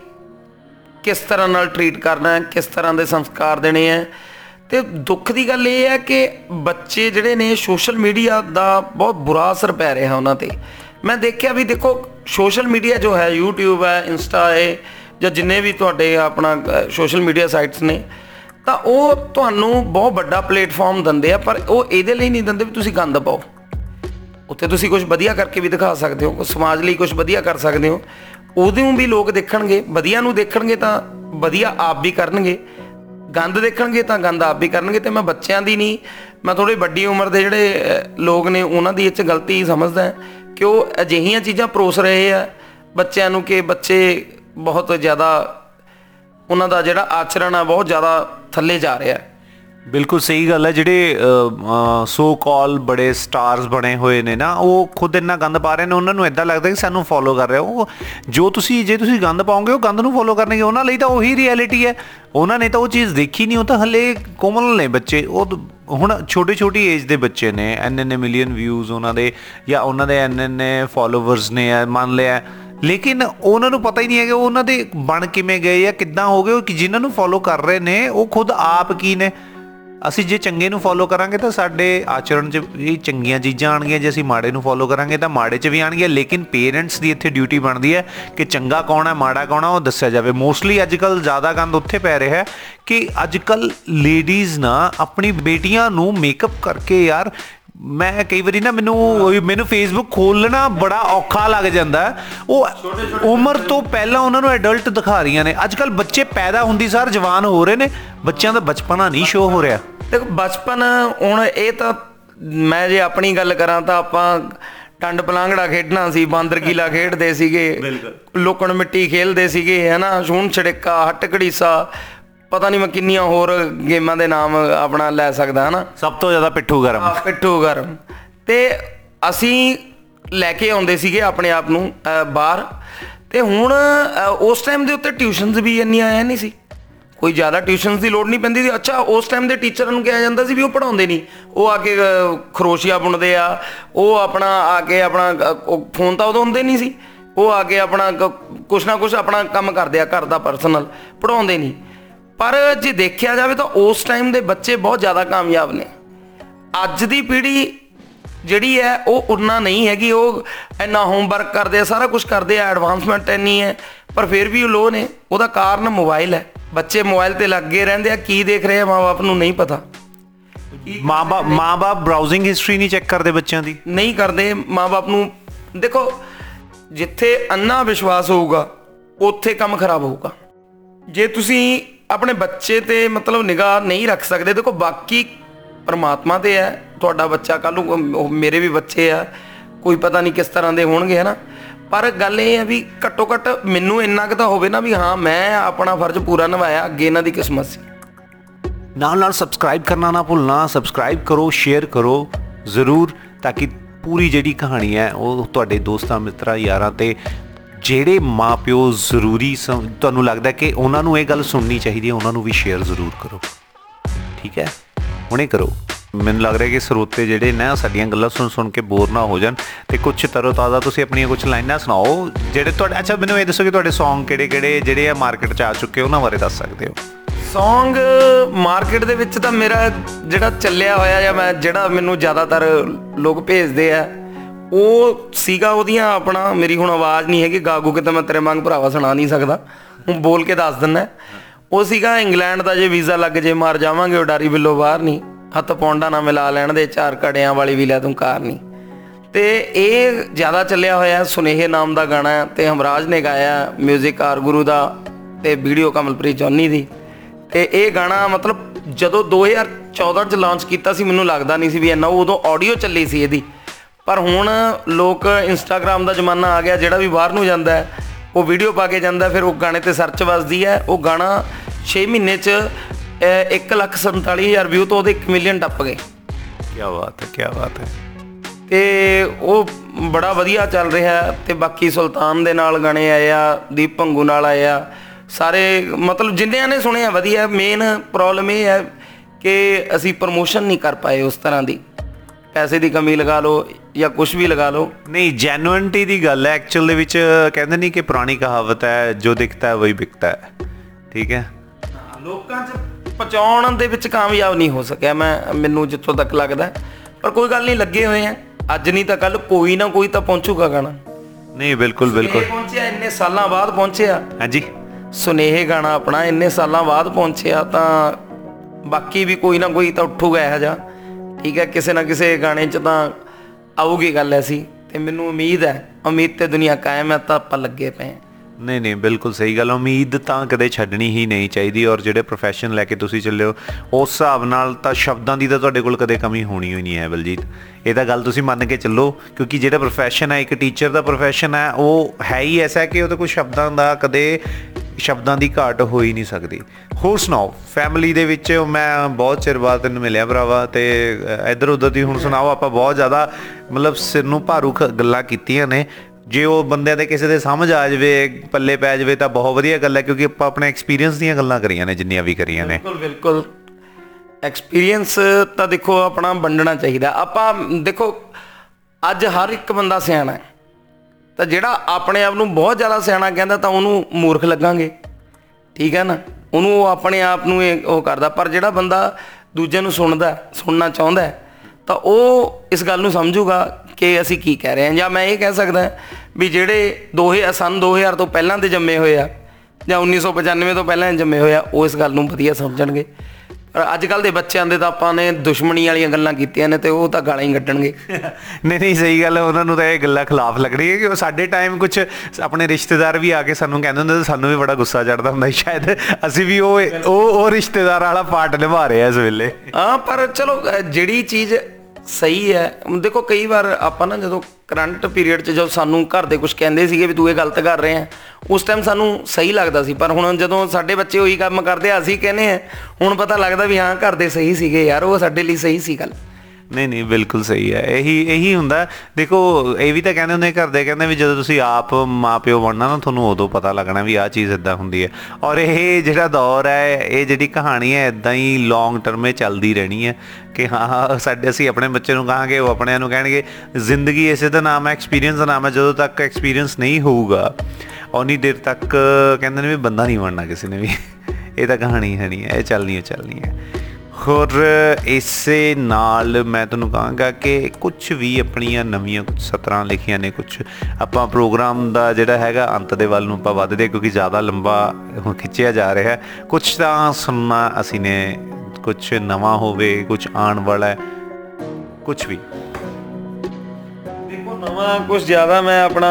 ਕਿਸ ਤਰ੍ਹਾਂ ਨਾਲ ਟਰੀਟ ਕਰਨਾ ਹੈ ਕਿਸ ਤਰ੍ਹਾਂ ਦੇ ਸੰਸਕਾਰ ਦੇਣੇ ਹੈ ਤੇ ਦੁੱਖ ਦੀ ਗੱਲ ਇਹ ਹੈ ਕਿ ਬੱਚੇ ਜਿਹੜੇ ਨੇ ਸੋਸ਼ਲ ਮੀਡੀਆ ਦਾ ਬਹੁਤ ਬੁਰਾ ਅਸਰ ਪੈ ਰਿਹਾ ਉਹਨਾਂ ਤੇ। ਮੈਂ ਦੇਖਿਆ ਵੀ ਦੇਖੋ, ਸੋਸ਼ਲ ਮੀਡੀਆ ਜੋ ਹੈ, YouTube ਹੈ ਇੰਸਟਾ ਹੈ, ਜਾਂ ਜਿੰਨੇ ਵੀ ਤੁਹਾਡੇ ਆਪਣਾ ਸੋਸ਼ਲ ਮੀਡੀਆ ਸਾਈਟਸ ਨੇ, ਤਾਂ ਉਹ ਤੁਹਾਨੂੰ ਬਹੁਤ ਵੱਡਾ ਪਲੇਟਫਾਰਮ ਦਿੰਦੇ ਆ, ਪਰ ਉਹ ਇਹਦੇ ਲਈ ਨਹੀਂ ਦਿੰਦੇ ਵੀ ਤੁਸੀਂ ਗੰਦ ਪਾਓ। ਉੱਥੇ ਤੁਸੀਂ ਕੁਝ ਵਧੀਆ ਕਰਕੇ ਵੀ ਦਿਖਾ ਸਕਦੇ ਹੋ, ਕੁਛ ਸਮਾਜ ਲਈ ਕੁਝ ਵਧੀਆ ਕਰ ਸਕਦੇ ਹੋ। ਉਹਦੇ ਵੀ ਲੋਕ ਦੇਖਣਗੇ, ਵਧੀਆ ਨੂੰ ਦੇਖਣਗੇ ਤਾਂ ਵਧੀਆ ਆਪ ਵੀ ਕਰਨਗੇ। ਗੰਦ ਦੇਖਣਗੇ ਤਾਂ ਗੰਦ ਆਪ ਵੀ ਕਰਨਗੇ ਤੇ ਮੈਂ ਬੱਚਿਆਂ ਦੀ ਨਹੀਂ ਮੈਂ ਥੋੜੀ ਵੱਡੀ ਉਮਰ ਦੇ ਜਿਹੜੇ ਅਹ, ਲੋਕ ਨੇ ਉਹਨਾਂ ਦੀ ਇਹ ਚ ਗਲਤੀ ਸਮਝਦਾ ਹਾਂ ਕਿ ਉਹ ਅਜਿਹੀਆਂ ਚੀਜ਼ਾਂ ਪਰੋਸ ਰਹੇ ਆ ਬੱਚਿਆਂ ਨੂੰ ਕਿ ਬੱਚੇ ਬਹੁਤ ਜ਼ਿਆਦਾ ਉਹਨਾਂ ਦਾ ਜਿਹੜਾ ਆਚਰਣ ਆ ਬਹੁਤ ਜ਼ਿਆਦਾ ਥੱਲੇ ਜਾ ਰਿਹਾ। ਹੈ ਬਿਲਕੁਲ ਸਹੀ ਗੱਲ ਹੈ ਜਿਹੜੇ ਸੋ ਕਾਲ ਬੜੇ ਸਟਾਰਸ ਬਣੇ ਹੋਏ ਨੇ ਨਾ ਉਹ ਖੁਦ ਇੰਨਾ ਗੰਦ ਪਾ ਰਹੇ ਨੇ ਉਹਨਾਂ ਨੂੰ ਇਦਾਂ ਲੱਗਦਾ ਕਿ ਸਾਨੂੰ ਫੋਲੋ ਕਰ ਰਹੇ ਉਹ ਜੋ ਤੁਸੀਂ ਜੇ ਤੁਸੀਂ ਗੰਦ ਪਾਓਗੇ ਉਹ ਗੰਦ ਨੂੰ ਫੋਲੋ ਕਰਨਗੇ ਉਹਨਾਂ ਲਈ ਤਾਂ ਉਹੀ ਰਿਐਲਿਟੀ ਹੈ। ਉਹਨਾਂ ਨੇ ਤਾਂ ਉਹ ਚੀਜ਼ ਦੇਖੀ ਨਹੀਂ ਉਹ ਤਾਂ ਹਲੇ ਕੋਮਲ ਨੇ ਬੱਚੇ ਉਹ ਤਾਂ ਹੁਣ ਛੋਟੀ ਛੋਟੀ ਏਜ ਦੇ ਬੱਚੇ ਨੇ ਐਨ ਐਨ ਮਿਲੀਅਨ ਵਿਊਜ਼ ਉਹਨਾਂ ਦੇ ਜਾਂ ਉਹਨਾਂ ਦੇ ਐਨ ਐਨ ਫਾਲੋਵਰਸ ਨੇ ਆ, ਮੰਨ ਲਿਆ। ਲੇਕਿਨ ਉਹਨਾਂ ਨੂੰ ਪਤਾ ਹੀ ਨਹੀਂ ਹੈ ਕਿ ਉਹ ਉਹਨਾਂ ਦੇ ਬਣ ਕਿਵੇਂ ਗਏ ਜਾਂ ਕਿੱਦਾਂ ਹੋ ਗਏ ਉਹ ਕਿ ਜਿਨ੍ਹਾਂ ਨੂੰ ਫੋਲੋ ਕਰ ਰਹੇ ਨੇ ਉਹ ਖੁਦ ਆਪ ਕੀ ਨੇ? ਅਸੀਂ ਜੇ ਚੰਗੇ ਨੂੰ ਫੋਲੋ ਕਰਾਂਗੇ ਤਾਂ ਸਾਡੇ ਆਚਰਣ 'ਚ ਵੀ ਚੰਗੀਆਂ ਚੀਜ਼ਾਂ ਆਣਗੀਆਂ ਜੇ ਅਸੀਂ ਮਾੜੇ ਨੂੰ ਫੋਲੋ ਕਰਾਂਗੇ ਤਾਂ ਮਾੜੇ 'ਚ ਵੀ ਆਣਗੀਆਂ ਲੇਕਿਨ ਪੇਰੈਂਟਸ ਦੀ ਇੱਥੇ ਡਿਊਟੀ ਬਣਦੀ ਹੈ ਕਿ ਚੰਗਾ ਕੌਣ ਹੈ, ਮਾੜਾ ਕੌਣ ਹੈ, ਉਹ ਦੱਸਿਆ ਜਾਵੇ। ਮੋਸਟਲੀ ਅੱਜਕੱਲ ਜ਼ਿਆਦਾ ਗੰਦ ਉੱਥੇ ਪੈ ਰਿਹਾ ਹੈ ਕਿ ਅੱਜਕੱਲ ਲੇਡੀਜ਼ ਨਾ ਆਪਣੀ ਬੇਟੀਆਂ ਨੂੰ ਮੇਕਅਪ ਕਰਕੇ ਯਾਰ ਮੈਂ ਕਈ ਵਾਰੀ ਨਾ ਮੈਨੂੰ ਮੈਨੂੰ ਫੇਸਬੁੱਕ ਖੋਲਣਾ ਬੜਾ ਔਖਾ ਲੱਗ ਜਾਂਦਾ। ਉਹ ਉਮਰ ਤੋਂ ਪਹਿਲਾਂ ਉਹਨਾਂ ਨੂੰ ਐਡਲਟ ਦਿਖਾ ਰਹੀਆਂ ਨੇ। ਅੱਜ ਕੱਲ ਬੱਚੇ ਪੈਦਾ ਹੁੰਦੀ ਸਾਰ ਜਵਾਨ ਹੋ ਰਹੇ ਨੇ ਬੱਚਿਆਂ ਦਾ ਬਚਪਨਾ ਨਹੀਂ ਸ਼ੋ ਹੋ ਰਿਹਾ। ਦੇਖੋ ਬਚਪਨ ਹੁਣ ਇਹ ਤਾਂ ਮੈਂ ਜੇ ਆਪਣੀ ਗੱਲ ਕਰਾਂ ਤਾਂ ਆਪਾਂ ਟੰਡ ਪਲਾਂਗੜਾ ਖੇਡਣਾ ਸੀ ਬਾਂਦਰ ਕੀਲਾ ਖੇਡਦੇ ਸੀਗੇ ਲੋਕਣ ਮਿੱਟੀ ਖੇਲਦੇ ਸੀਗੇ ਹਨਾ ਛੂਣ ਛੜਿੱਕਾ ਹੱਟ ਘੜੀਸਾ ਪਤਾ ਨਹੀਂ ਮੈਂ ਕਿੰਨੀਆਂ ਹੋਰ ਗੇਮਾਂ ਦੇ ਨਾਮ ਆਪਣਾ ਲੈ ਸਕਦਾ ਹਨਾ? ਸਭ ਤੋਂ ਜ਼ਿਆਦਾ ਪਿੱਠੂ ਗਰਮ। ਪਿੱਠੂ ਗਰਮ। ਤੇ ਅਸੀਂ ਲੈ ਕੇ ਆਉਂਦੇ ਸੀਗੇ ਆਪਣੇ ਆਪ ਨੂੰ ਬਾਹਰ। ਤੇ ਹੁਣ ਉਸ ਟਾਈਮ ਦੇ ਉੱਤੇ ਟਿਊਸ਼ਨਸ ਵੀ ਇੰਨੀਆਂ ਆਇਆ ਨਹੀਂ ਸੀ। ਕੋਈ ਜ਼ਿਆਦਾ ਟਿਊਸ਼ਨਸ ਦੀ ਲੋੜ ਨਹੀਂ ਪੈਂਦੀ ਸੀ। ਅੱਛਾ ਉਸ ਟਾਈਮ ਦੇ ਟੀਚਰਾਂ ਨੂੰ ਕਿਹਾ ਜਾਂਦਾ ਸੀ ਵੀ ਉਹ ਪੜਾਉਂਦੇ ਨਹੀਂ। ਉਹ ਆ ਕੇ ਖਰੋਸ਼ੀਆ ਬੁਣਦੇ ਆ। ਉਹ ਆਪਣਾ ਆ ਕੇ ਆਪਣਾ ਫੋਨ ਤਾਂ ਉਦੋਂ ਹੁੰਦੇ ਨਹੀਂ ਸੀ। ਉਹ ਆ ਕੇ ਆਪਣਾ ਕੁਛ ਨਾ ਕੁਛ ਆਪਣਾ ਕੰਮ ਕਰਦੇ ਆ ਘਰ ਦਾ ਪਰਸਨਲ ਪੜਾਉਂਦੇ ਨਹੀਂ। ਪਰ ਜੇ ਦੇਖਿਆ ਜਾਵੇ ਤਾਂ ਉਸ ਟਾਈਮ ਦੇ ਬੱਚੇ ਬਹੁਤ ਜ਼ਿਆਦਾ ਕਾਮਯਾਬ ਨੇ। ਅੱਜ ਦੀ ਪੀੜ੍ਹੀ ਜਿਹੜੀ ਹੈ ਉਹ ਉਨਾ ਨਹੀਂ ਹੈਗੀ ਉਹ ਇੰਨਾ ਹੋਮਵਰਕ ਕਰਦੇ ਆ ਸਾਰਾ ਕੁਝ ਕਰਦੇ ਆ ਐਡਵਾਂਸਮੈਂਟ ਇੰਨੀ ਹੈ ਪਰ ਫਿਰ ਵੀ ਉਹ ਲੋ ਨੇ। ਉਹਦਾ ਕਾਰਨ ਮੋਬਾਈਲ ਹੈ। ਬੱਚੇ ਮੋਬਾਈਲ ਤੇ ਲੱਗੇ ਰਹਿੰਦੇ ਆ ਕੀ ਦੇਖ ਰਹੇ ਆ ਮਾਪੇ ਨੂੰ ਨਹੀਂ ਪਤਾ। ਮਾਂ-ਬਾਪ ਮਾਂ-ਬਾਪ ਬਰਾਊਜ਼ਿੰਗ ਹਿਸਟਰੀ ਨਹੀਂ ਚੈੱਕ ਕਰਦੇ ਬੱਚਿਆਂ ਦੀ? ਨਹੀਂ ਕਰਦੇ ਮਾਪੇ ਨੂੰ ਦੇਖੋ ਜਿੱਥੇ ਅੰਨਾ ਵਿਸ਼ਵਾਸ ਹੋਊਗਾ ਉੱਥੇ ਕੰਮ ਖਰਾਬ ਹੋਊਗਾ। ਜੇ ਤੁਸੀਂ ਆਪਣੇ ਬੱਚੇ ਤੇ ਮਤਲਬ ਨਿਗਾਹ ਨਹੀਂ ਰੱਖ ਸਕਦੇ। ਦੇਖੋ, ਬਾਕੀ ਪਰਮਾਤਮਾ ਤੇ ਹੈ। ਤੁਹਾਡਾ ਬੱਚਾ ਕੱਲ ਨੂੰ, ਉਹ ਮੇਰੇ ਵੀ ਬੱਚੇ ਆ। ਕੋਈ ਪਤਾ ਨਹੀਂ ਕਿਸ ਤਰ੍ਹਾਂ ਦੇ ਹੋਣਗੇ ਹਨਾ ਪਰ ਗੱਲ ਇਹ ਹੈ ਵੀ ਘੱਟੋ ਘੱਟ ਮੈਨੂੰ ਇੰਨਾ ਕੁ ਤਾਂ ਹੋਵੇ ਨਾ ਵੀ ਹਾਂ, ਮੈਂ ਆਪਣਾ ਫਰਜ਼ ਪੂਰਾ ਨਿਭਾਇਆ, ਅੱਗੇ ਇਹਨਾਂ ਦੀ ਕਿਸਮਤ ਸੀ। ਨਾਲ ਨਾਲ ਸਬਸਕ੍ਰਾਈਬ ਕਰਨਾ ਨਾ ਭੁੱਲਣਾ ਸਬਸਕ੍ਰਾਈਬ ਕਰੋ ਸ਼ੇਅਰ ਕਰੋ ਜ਼ਰੂਰ, ਤਾਂ ਕਿ ਪੂਰੀ ਜਿਹੜੀ ਕਹਾਣੀ ਹੈ, ਉਹ ਤੁਹਾਡੇ ਦੋਸਤਾਂ, ਮਿੱਤਰਾਂ, ਯਾਰਾਂ ਤੇ ਜਿਹੜੇ ਮਾਪਿਓ ਜ਼ਰੂਰੀ ਸਮ- ਤੁਹਾਨੂੰ ਲੱਗਦਾ ਕਿ ਉਹਨਾਂ ਨੂੰ ਇਹ ਗੱਲ ਸੁਣਨੀ ਚਾਹੀਦੀ ਹੈ, ਉਹਨਾਂ ਨੂੰ ਵੀ ਸ਼ੇਅਰ ਜ਼ਰੂਰ ਕਰੋ। ਠੀਕ ਹੈ? ਹੁਣੇ ਕਰੋ। ਮੈਨੂੰ ਲੱਗ ਰਿਹਾ ਕਿ ਸਰੋਤੇ ਜਿਹੜੇ ਨੇ ਸਾਡੀਆਂ ਗੱਲਾਂ ਸੁਣ ਸੁਣ ਕੇ ਬੋਰ ਨਾ ਹੋ ਜਾਣ ਤੇ ਕੁਝ ਤਰੋ ਤਾਜ਼ਾ ਤੁਸੀਂ ਆਪਣੀਆਂ ਕੁਝ ਲਾਈਨਾਂ ਸੁਣਾਓ, ਜਿਹੜੇ ਤੁਹਾਡੇ, ਅੱਛਾ, ਮੈਨੂੰ ਇਹ ਦੱਸੋ ਕਿ ਤੁਹਾਡੇ Song ਕਿਹੜੇ ਕਿਹੜੇ ਜਿਹੜੇ ਆ ਮਾਰਕੀਟ 'ਚ ਆ ਚੁੱਕੇ ਉਹਨਾਂ ਬਾਰੇ ਦੱਸ ਸਕਦੇ ਹੋ। Song ਮਾਰਕੀਟ ਦੇ ਵਿੱਚ ਤਾਂ ਮੇਰਾ ਜਿਹੜਾ ਚੱਲਿਆ ਹੋਇਆ ਜਾਂ ਮੈਂ, ਜਿਹੜਾ ਮੈਨੂੰ ਜ਼ਿਆਦਾਤਰ ਲੋਕ ਭੇਜਦੇ ਆ ਉਹ ਸੀਗਾ ਉਹਦੀਆਂ ਆਪਣਾ, ਮੇਰੀ ਹੁਣ ਆਵਾਜ਼ ਨਹੀਂ ਹੈਗੀ ਗਾਗੂ ਕਿ ਤਾਂ ਮੈਂ ਤੇਰੇ ਵਾਂਗ ਭਰਾਵਾ ਸੁਣਾ ਨਹੀਂ ਸਕਦਾ। ਹੁਣ ਬੋਲ ਕੇ ਦੱਸ ਦਿੰਦਾ। ਉਹ ਸੀਗਾ ਇੰਗਲੈਂਡ ਦਾ ਜੇ ਵੀਜ਼ਾ ਲੱਗ ਜੇ, ਮਾਰ ਜਾਵਾਂਗੇ ਉਡਾਰੀ ਬਿੱਲੋ ਬਾਹਰ ਨਹੀਂ। ਹੱਥ ਪੌਂਡਾ ਨਾ ਮਿਲਾ ਲੈਣ ਦੇ, ਚਾਰ ਕੜਿਆਂ ਵਾਲੀ ਵੀ ਲੈ ਤੂੰ ਕਾਰ ਨਹੀਂ। ਤੇ ਇਹ ਜ਼ਿਆਦਾ ਚੱਲਿਆ ਹੋਇਆ ਸੁਨੇਹੇ ਨਾਮ ਦਾ ਗਾਣਾ ਹੈ, ਤੇ ਹਮਰਾਜ ਨੇ ਗਾਇਆ 뮤직 ਆਰ ਗੁਰੂ ਦਾ, ਤੇ ਵੀਡੀਓ ਕਮਲਪ੍ਰੀਤ ਜੌਨੀ ਦੀ। ਤੇ ਇਹ ਗਾਣਾ ਮਤਲਬ ਜਦੋਂ 2014 ਚ ਲਾਂਚ ਕੀਤਾ ਸੀ, ਮੈਨੂੰ ਲੱਗਦਾ ਨਹੀਂ ਸੀ ਵੀ ਇੰਨਾ, ਉਦੋਂ ਆਡੀਓ ਚੱਲੀ ਸੀ ਇਹਦੀ। ਪਰ ਹੁਣ ਲੋਕ ਇੰਸਟਾਗ੍ਰam ਦਾ ਜ਼ਮਾਨਾ ਆ ਗਿਆ ਜਿਹੜਾ ਵੀ ਬਾਹਰ ਨੂੰ ਜਾਂਦਾ ਹੈ ਉਹ ਵੀਡੀਓ ਪਾ ਕੇ ਜਾਂਦਾ ਫਿਰ ਉਹ ਗਾਣੇ ਤੇ ਸਰਚ ਵੱਜਦੀ ਹੈ ਉਹ ਗਾਣਾ 6 ਮਹੀਨੇ ਚ 147000 ਵਿਊ ਤੋਂ ਉਹਦੇ 1 ਮਿਲੀਅਨ ਟੱਪ ਗਏ। ਕੀ ਬਾਤ ਹੈ ਕੀ ਬਾਤ ਹੈ। ਤੇ ਉਹ ਬੜਾ ਵਧੀਆ ਚੱਲ ਰਿਹਾ ਤੇ ਬਾਕੀ ਸੁਲਤਾਨ ਦੇ ਨਾਲ ਗਾਣੇ ਆਏ ਆ ਦੀਪ ਭੰਗੂ ਨਾਲ ਆਏ ਆ ਸਾਰੇ ਮਤਲਬ ਜਿੰਨਿਆਂ ਨੇ ਸੁਣਿਆ ਵਧੀਆ ਮੇਨ ਪ੍ਰੋਬਲਮ ਇਹ ਹੈ ਕਿ ਅਸੀਂ ਪ੍ਰਮੋਸ਼ਨ ਨਹੀਂ ਕਰ ਪਾਏ ਉਸ ਤਰ੍ਹਾਂ ਦੀ। ਪੈਸੇ ਦੀ ਕਮੀ ਲਗਾ ਲਓ ਜਾਂ ਕੁਝ ਵੀ ਲਗਾ ਲਓ। ਨਹੀਂ ਜੈਨੂਇਨਟੀ ਦੀ ਗੱਲ ਹੈ ਐਕਚੁਅਲ ਦੇ ਵਿੱਚ ਕਹਿੰਦੇ ਨਹੀਂ ਕਿ ਪੁਰਾਣੀ ਕਹਾਵਤ ਹੈ ਜੋ ਦਿਖਤਾ ਹੈ ਵਹੀ ਵਿਕਤਾ ਹੈ। ਠੀਕ ਹੈ? ਲੋਕਾਂ 'ਚ ਪਹੁੰਚਾਉਣ ਦੇ ਵਿੱਚ ਕਾਮਯਾਬ ਨਹੀਂ ਹੋ ਸਕਿਆ ਮੈਂ ਮੈਨੂੰ ਜਿੱਥੋਂ ਤੱਕ ਲੱਗਦਾ। ਪਰ ਕੋਈ ਗੱਲ ਨਹੀਂ ਲੱਗੇ ਹੋਏ ਆ ਅੱਜ ਨਹੀਂ ਤਾਂ ਕੱਲ ਕੋਈ ਨਾ ਕੋਈ ਤਾਂ ਪਹੁੰਚੂਗਾ ਗਾਣਾ। ਨਹੀਂ ਬਿਲਕੁਲ ਬਿਲਕੁਲ। ਪਹੁੰਚਿਆ ਇੰਨੇ ਸਾਲਾਂ ਬਾਅਦ ਪਹੁੰਚਿਆ। ਹਾਂਜੀ। ਸੁਨੇਹੇ ਗਾਣਾ ਆਪਣਾ ਇੰਨੇ ਸਾਲਾਂ ਬਾਅਦ ਪਹੁੰਚਿਆ ਤਾਂ ਬਾਕੀ ਵੀ ਕੋਈ ਨਾ ਕੋਈ ਤਾਂ ਉੱਠੂਗਾ ਇਹੋ ਜਿਹਾ। ਠੀਕ ਹੈ ਕਿਸੇ ਨਾ ਕਿਸੇ ਗਾਣੇ 'ਚ ਤਾਂ ਆਊਗੀ ਗੱਲ ਐਸੀ ਤੇ ਮੈਨੂੰ ਉਮੀਦ ਹੈ, ਉਮੀਦ ਤੇ ਦੁਨੀਆ ਕਾਇਮ ਹੈ ਤਾਂ ਆਪਾਂ ਲੱਗੇ ਪਏ ਹਾਂ ਨਹੀਂ ਨਹੀਂ, ਬਿਲਕੁਲ ਸਹੀ ਗੱਲ ਹੈ। ਉਮੀਦ ਤਾਂ ਕਦੇ ਛੱਡਣੀ ਹੀ ਨਹੀਂ ਚਾਹੀਦੀ ਔਰ ਜਿਹੜੇ ਪ੍ਰੋਫੈਸ਼ਨ ਲੈ ਕੇ ਤੁਸੀਂ ਚੱਲਿਓ ਉਸ ਹਿਸਾਬ ਨਾਲ ਤਾਂ ਸ਼ਬਦਾਂ ਦੀ ਤਾਂ ਤੁਹਾਡੇ ਕੋਲ ਕਦੇ ਕਮੀ ਹੋਣੀ ਹੀ ਨਹੀਂ ਹੈ ਬਲਜੀਤ ਇਹ ਤਾਂ ਗੱਲ ਤੁਸੀਂ ਮੰਨ ਕੇ ਚੱਲੋ, ਕਿਉਂਕਿ ਜਿਹੜਾ ਪ੍ਰੋਫੈਸ਼ਨ ਹੈ, ਇੱਕ ਟੀਚਰ ਦਾ ਪ੍ਰੋਫੈਸ਼ਨ ਹੈ, ਉਹ ਹੈ ਹੀ ਐਸਾ ਕਿ ਉਹਦੇ ਕੋਲ ਸ਼ਬਦਾਂ ਦਾ ਕਦੇ ਸ਼ਬਦਾਂ ਦੀ ਘਾਟ ਹੋ ਹੀ ਨਹੀਂ ਸਕਦੀ। ਹੋਰ ਸੁਣਾਓ ਫੈਮਿਲੀ ਦੇ ਵਿੱਚ ਮੈਂ ਬਹੁਤ ਚਿਰ ਬਾਅਦ ਤੈਨੂੰ ਮਿਲਿਆ ਭਰਾਵਾ ਤੇ ਅ, ਇੱਧਰ ਉੱਧਰ ਦੀ ਹੁਣ ਸੁਣਾਓ ਆਪਾਂ ਬਹੁਤ ਜ਼ਿਆਦਾ ਮਤਲਬ ਸਿਰ ਨੂੰ ਭਾਰੂ ਖ- ਗੱਲਾਂ ਕੀਤੀਆਂ ਨੇ। ਜੇ ਉਹ ਬੰਦਿਆਂ ਦੇ ਕਿਸੇ ਦੇ ਸਮਝ ਆ ਜਾਵੇ ਪੱਲੇ ਪੈ ਜਾਵੇ ਤਾਂ ਬਹੁਤ ਵਧੀਆ ਗੱਲ ਹੈ ਕਿਉਂਕਿ ਆਪਾਂ ਆਪਣੇ ਐਕਸਪੀਰੀਅੰਸ ਦੀਆਂ ਗੱਲਾਂ ਕਰੀਆਂ ਨੇ ਜਿੰਨੀਆਂ ਵੀ ਕਰੀਆਂ ਨੇ। ਬਿਲਕੁਲ ਬਿਲਕੁਲ। ਐਕਸਪੀਰੀਅੰਸ ਤਾਂ ਦੇਖੋ ਆਪਣਾ ਵੰਡਣਾ ਚਾਹੀਦਾ। ਆਪਾਂ ਦੇਖੋ ਅੱਜ ਹਰ ਇੱਕ ਬੰਦਾ ਸਿਆਣਾ ਹੈ। ਤਾਂ ਜਿਹੜਾ ਆਪਣੇ ਆਪ ਨੂੰ ਬਹੁਤ ਜ਼ਿਆਦਾ ਸਿਆਣਾ ਕਹਿੰਦਾ ਤਾਂ ਉਹਨੂੰ ਮੂਰਖ ਲੱਗਾਂਗੇ। ਠੀਕ ਹੈ ਨਾ? ਉਹਨੂੰ ਉਹ ਆਪਣੇ ਆਪ ਨੂੰ ਇਹ ਉਹ ਕਰਦਾ। ਪਰ ਜਿਹੜਾ ਬੰਦਾ ਦੂਜੇ ਨੂੰ ਸੁਣਦਾ ਸੁਣਨਾ ਚਾਹੁੰਦਾ ਹੈ, ਤਾਂ ਉਹ ਇਸ ਗੱਲ ਨੂੰ ਸਮਝੂਗਾ ਕਿ ਅਸੀਂ ਕੀ ਕਹਿ ਰਹੇ ਹਾਂ। ਜਾਂ ਮੈਂ ਇਹ ਕਹਿ ਸਕਦਾ ਵੀ ਜਿਹੜੇ 2000 ਸਨ 2000 ਤੋਂ ਪਹਿਲਾਂ ਦੇ ਜੰਮੇ ਹੋਏ ਆ ਜਾਂ 1995 ਤੋਂ ਪਹਿਲਾਂ ਦੇ ਜੰਮੇ ਹੋਏ ਆ ਉਹ ਇਸ ਗੱਲ ਨੂੰ ਵਧੀਆ ਸਮਝਣਗੇ। ਪਰ ਅੱਜ ਕੱਲ ਦੇ ਬੱਚਿਆਂ ਦੇ ਤਾਂ ਆਪਾਂ ਨੇ ਦੁਸ਼ਮਣੀ ਵਾਲੀਆਂ ਗੱਲਾਂ ਕੀਤੀਆਂ ਨੇ ਤੇ ਉਹ ਤਾਂ ਗਾਲਾਂ ਹੀ ਕੱਢਣਗੇ। ਨਹੀਂ ਨਹੀਂ ਸਹੀ ਗੱਲ ਹੈ ਉਹਨਾਂ ਨੂੰ ਤਾਂ ਇਹ ਗੱਲਾਂ ਖਿਲਾਫ ਲੱਗਣੀ ਹੈ ਕਿ ਉਹ ਸਾਡੇ ਟਾਈਮ ਕੁਝ ਆਪਣੇ ਰਿਸ਼ਤੇਦਾਰ ਵੀ ਆ ਕੇ ਸਾਨੂੰ ਕਹਿੰਦੇ ਹੁੰਦੇ ਸਾਨੂੰ ਵੀ ਬੜਾ ਗੁੱਸਾ ਚੜਦਾ ਹੁੰਦਾ ਸੀ ਸ਼ਾਇਦ ਅਸੀਂ ਵੀ ਉਹ ਉਹ ਉਹ ਰਿਸ਼ਤੇਦਾਰ ਵਾਲਾ ਪਾਰਟ ਨਿਭਾ ਰਹੇ ਆ ਇਸ ਵੇਲੇ। ਹਾਂ ਪਰ ਚਲੋ ਜਿਹੜੀ ਚੀਜ਼ ਸਹੀ ਹੈ। ਹੁਣ ਦੇਖੋ, ਕਈ ਵਾਰ ਆਪਾਂ ਨਾ ਜਦੋਂ ਕਰੰਟ ਪੀਰੀਅਡ 'ਚ ਜਦੋਂ ਸਾਨੂੰ ਘਰ ਦੇ ਕੁਝ ਕਹਿੰਦੇ ਸੀਗੇ ਵੀ ਤੂੰ ਇਹ ਗਲਤ ਕਰ ਰਿਹਾ ਉਸ ਟਾਈਮ ਸਾਨੂੰ ਸਹੀ ਲੱਗਦਾ ਸੀ। ਪਰ ਹੁਣ ਜਦੋਂ ਸਾਡੇ ਬੱਚੇ ਉਹੀ ਕੰਮ ਕਰਦੇ ਆ, ਅਸੀਂ ਕਹਿੰਦੇ ਆ, ਹੁਣ ਪਤਾ ਲੱਗਦਾ ਵੀ ਹਾਂ, ਘਰ ਦੇ ਸਹੀ ਸੀਗੇ ਯਾਰ, ਉਹ ਸਾਡੇ ਲਈ ਸਹੀ ਸੀ ਗੱਲ। ਨਹੀਂ ਨਹੀਂ, ਬਿਲਕੁਲ ਸਹੀ ਹੈ। ਇਹੀ ਇਹੀ ਹੁੰਦਾ। ਦੇਖੋ, ਇਹ ਵੀ ਤਾਂ ਕਹਿੰਦੇ ਹੁੰਦੇ ਘਰ ਦੇ ਕਹਿੰਦੇ ਵੀ ਜਦੋਂ ਤੁਸੀਂ ਆਪ ਮਾਪਿਓ ਬਣਨਾ ਨਾ, ਤੁਹਾਨੂੰ ਉਦੋਂ ਪਤਾ ਲੱਗਣਾ ਵੀ ਆਹ ਚੀਜ਼ ਇਦਾਂ ਹੁੰਦੀ ਹੈ। ਔਰ ਇਹ ਜਿਹੜਾ ਦੌਰ ਹੈ, ਇਹ ਜਿਹੜੀ ਕਹਾਣੀ ਹੈ ਇਦਾਂ ਹੀ ਲੌਂਗ ਟਰਮੇ ਚੱਲਦੀ ਰਹਿਣੀ ਹੈ ਕਿ ਹਾਂ ਹਾਂ ਸਾਡੇ, ਅਸੀਂ ਆਪਣੇ ਬੱਚੇ ਨੂੰ ਕਹਾਂਗੇ, ਉਹ ਆਪਣਿਆਂ ਨੂੰ ਕਹਿਣਗੇ, ਜ਼ਿੰਦਗੀ ਇਸੇ ਦਾ ਨਾਮ ਹੈ ਐਕਸਪੀਰੀਅੰਸ ਦਾ ਨਾਮ ਹੈ, ਜਦੋਂ ਤੱਕ ਐਕਸਪੀਰੀਅੰਸ ਨਹੀਂ ਹੋਊਗਾ ਉਨੀ ਦੇਰ ਤੱਕ ਕਹਿੰਦੇ ਨੇ ਵੀ ਬੰਦਾ ਨਹੀਂ ਬਣਨਾ ਕਿਸੇ ਨੇ ਵੀ। ਇਹ ਤਾਂ ਕਹਾਣੀ ਹੈ ਨਹੀਂ ਹੈ ਇਹ ਚੱਲਣੀ ਹੈ ਚੱਲਣੀ ਹੈ। ਹੋਰ ਇਸੇ ਨਾਲ ਮੈਂ ਤੁਹਾਨੂੰ ਕਹਾਂਗਾ ਕਿ ਕੁਝ ਵੀ ਆਪਣੀਆਂ ਨਵੀਆਂ ਕੁਝ ਸਤਰਾਂ ਲਿਖੀਆਂ ਨੇ ਕੁਝ ਆਪਾਂ ਪ੍ਰੋਗਰਾਮ ਦਾ ਜਿਹੜਾ ਹੈਗਾ ਅੰਤ ਦੇ ਵੱਲ ਨੂੰ ਆਪਾਂ ਵੱਧਦੇ ਕਿਉਂਕਿ ਜ਼ਿਆਦਾ ਲੰਬਾ ਹੁਣ ਖਿੱਚਿਆ ਜਾ ਰਿਹਾ। ਹੈ ਕੁਝ ਤਾਂ ਸੁਣਨਾ ਅਸੀਂ ਨੇ ਕੁਝ ਨਵਾਂ ਹੋਵੇ ਕੁਝ ਆਉਣ ਵਾਲਾ ਹੈ ਕੁਝ ਵੀ। ਦੇਖੋ, ਨਵਾਂ ਕੁਝ ਜ਼ਿਆਦਾ ਮੈਂ ਆਪਣਾ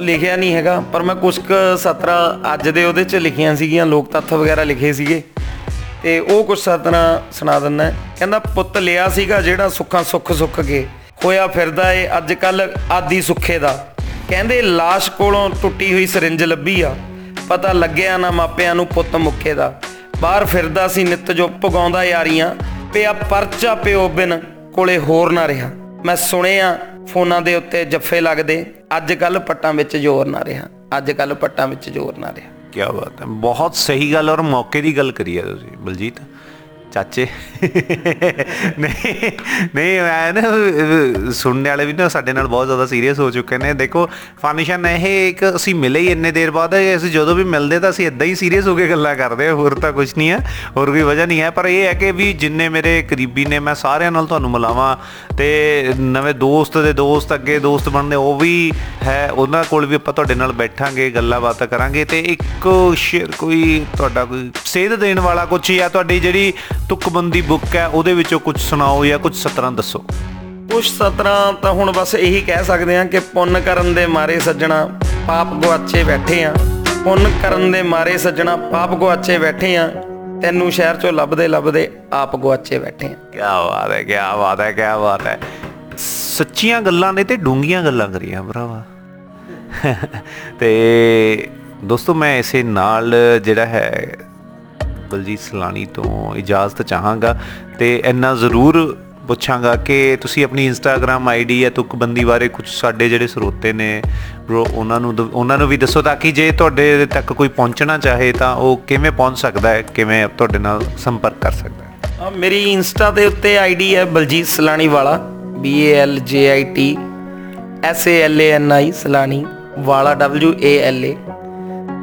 ਲਿਖਿਆ ਨਹੀਂ ਹੈਗਾ, ਪਰ ਮੈਂ ਕੁਝ ਕੁ ਸਤਰਾਂ ਅੱਜ ਦੇ ਉਹਦੇ 'ਚ ਲਿਖੀਆਂ ਸੀਗੀਆਂ, ਲੋਕ ਤੱਥ ਵਗੈਰਾ ਲਿਖੇ ਸੀਗੇ। ਤੇ ਉਹ ਕੁਝ ਸਤਰਾਂ ਸੁਣਾ ਦਿੰਦਾ ਕਹਿੰਦਾ, ਪੁੱਤ ਲਿਆ ਸੀਗਾ ਜਿਹੜਾ ਸੁੱਖਾਂ ਸੁੱਖ ਸੁੱਖ ਕੇ ਹੋਇਆ ਫਿਰਦਾ ਏ ਅੱਜ ਕੱਲ ਆਦੀ ਸੁੱਖੇ ਦਾ। ਕਹਿੰਦੇ, ਲਾਸ਼ ਕੋਲੋਂ ਟੁੱਟੀ ਹੋਈ ਸਰਿੰਜ ਲੱਭੀ ਆ। ਪਤਾ ਲੱਗਿਆ ਨਾ ਮਾਪਿਆਂ ਨੂੰ ਪੁੱਤ ਮੁੱਕੇ ਦਾ। ਬਾਹਰ ਫਿਰਦਾ ਸੀ, ਨਿੱਤ ਜੋ ਪਗਾਉਂਦਾ ਯਾਰੀਆਂ। ਪਿਆ ਪਰਚਾ ਪਿਓ ਬਿਨ ਕੋਲੇ ਹੋਰ ਨਾ ਰਿਹਾ। ਮੈਂ ਸੁਣਿਆ, ਫੋਨਾਂ ਦੇ ਉੱਤੇ ਜੱਫੇ ਲੱਗਦੇ ਅੱਜ ਕੱਲ ਪੱਟਾਂ ਵਿੱਚ ਜ਼ੋਰ ਨਾ ਰਿਹਾ। ਅੱਜ ਕੱਲ ਪੱਟਾਂ ਵਿੱਚ ਜ਼ੋਰ ਨਾ ਰਿਹਾ। ਕੀ ਬਾਤ ਹੈ। ਬਹੁਤ ਸਹੀ ਗੱਲ ਔਰ ਮੌਕੇ ਦੀ ਗੱਲ ਕਰੀ ਹੈ ਤੁਸੀਂ ਬਲਜੀਤ। ਚਾਚੇ ਨਹੀਂ ਨਹੀਂ ਮੈਂ ਨਾ ਅਹ, ਸੁਣਨ ਵਾਲੇ ਵੀ ਨਾ ਸਾਡੇ ਨਾਲ ਬਹੁਤ ਜ਼ਿਆਦਾ ਸੀਰੀਅਸ ਹੋ ਚੁੱਕੇ ਨੇ। ਦੇਖੋ ਫਨਸ਼ਨ ਇਹ ਇੱਕ ਅਸੀਂ ਮਿਲੇ ਹੀ ਇੰਨੇ ਦੇਰ ਬਾਅਦ ਹੈ, ਅਸੀਂ ਜਦੋਂ ਵੀ ਮਿਲਦੇ ਤਾਂ ਅਸੀਂ ਇਦਾਂ ਹੀ ਸੀਰੀਅਸ ਹੋ ਕੇ ਗੱਲਾਂ ਕਰਦੇ ਹਾਂ ਹੋਰ ਤਾਂ ਕੁਝ ਨਹੀਂ ਹੈ ਹੋਰ ਕੋਈ ਵਜ੍ਹਾ ਨਹੀਂ ਹੈ। ਪਰ ਇਹ ਹੈ ਕਿ ਵੀ ਜਿੰਨੇ ਮੇਰੇ ਕਰੀਬੀ ਨੇ ਮੈਂ ਸਾਰਿਆਂ ਨਾਲ ਤੁਹਾਨੂੰ ਮਿਲਾਵਾਂ ਤੇ ਨਵੇਂ ਦੋਸਤ ਦੇ ਦੋਸਤ ਅੱਗੇ ਦੋਸਤ ਬਣਦੇ ਉਹ ਵੀ ਹੈ ਉਹਨਾਂ ਕੋਲ ਵੀ ਆਪਾਂ ਤੁਹਾਡੇ ਨਾਲ ਬੈਠਾਂਗੇ ਗੱਲਾਂ ਬਾਤਾਂ ਕਰਾਂਗੇ ਤੇ ਇੱਕ ਸ਼ੇਅਰ ਕੋਈ ਤੁਹਾਡਾ ਕੋਈ ਸੇਧ ਦੇਣ ਵਾਲਾ ਕੁਝ ਜਾਂ ਤੁਹਾਡੀ ਜਿਹੜੀ ਤੁਕਬੰਦੀ ਬੁੱਕ ਹੈ ਉਹਦੇ ਵਿੱਚੋਂ ਕੁਝ ਸੁਣਾਓ ਜਾਂ ਕੁਝ ਸਤਰਾਂ ਦੱਸੋ? ਕੁਛ ਸਤਰਾਂ ਤਾਂ ਹੁਣ ਬਸ ਇਹੀ ਕਹਿ ਸਕਦੇ ਹਾਂ ਕਿ ਪੁੰਨ ਕਰਨ ਦੇ ਮਾਰੇ ਸੱਜਣਾ ਪਾਪ ਗਵਾਚੇ ਬੈਠੇ ਆ। ਪੁੰਨ ਕਰਨ ਦੇ ਮਾਰੇ ਸੱਜਣਾ ਪਾਪ ਗਵਾਚੇ ਬੈਠੇ ਆ। ਤੈਨੂੰ ਸ਼ਹਿਰ ਚੋਂ ਲੱਭਦੇ ਲੱਭਦੇ ਆਪ ਗਵਾਚੇ ਬੈਠੇ ਆ। ਕੀ ਬਾਤ ਹੈ ਕੀ ਬਾਤ ਹੈ ਕੀ ਬਾਤ ਹੈ। ਸੱਚੀਆਂ ਗੱਲਾਂ ਨੇ ਤੇ ਡੂੰਘੀਆਂ ਗੱਲਾਂ ਕਰੀਆਂ ਭਰਾਵਾ। ਤੇ ਦੋਸਤੋ ਮੈਂ ਇਸੇ ਨਾਲ ਜਿਹੜਾ ਹੈ ਬਲਜੀਤ ਸਲਾਣੀ ਤੋਂ ਇਜਾਜ਼ਤ ਚਾਹਾਂਗਾ ਤੇ ਇੰਨਾ ਜ਼ਰੂਰ ਪੁੱਛਾਂਗਾ ਕਿ ਤੁਸੀਂ ਆਪਣੀ ਇੰਸਟਾਗ੍ਰam ਆਈਡੀ ਜਾਂ ਤੁਕਬੰਦੀ ਬਾਰੇ ਕੁਝ ਸਾਡੇ ਜਿਹੜੇ ਸਰੋਤੇ ਨੇ ਬ్రో ਉਹਨਾਂ ਨੂੰ ਦ- ਉਹਨਾਂ ਨੂੰ ਵੀ ਦੱਸੋ ਤਾਂ ਕਿ ਜੇ ਤੁਹਾਡੇ ਤੱਕ ਕੋਈ ਪਹੁੰਚਣਾ ਚਾਹੇ ਤਾਂ ਉਹ ਕਿਵੇਂ ਪਹੁੰਚ ਸਕਦਾ ਹੈ, ਕਿਵੇਂ ਤੁਹਾਡੇ ਨਾਲ ਸੰਪਰਕ ਕਰ ਸਕਦਾ ਹੈ। ਆ ਮੇਰੀ ਇੰਸਟਾ ਦੇ ਉੱਤੇ ਆਈਡੀ ਹੈ ਬਲਜੀਤ ਸਲਾਣੀ ਵਾਲਾ, B A L J I T S A L A N I Salani ਵਾਲਾ, W A L A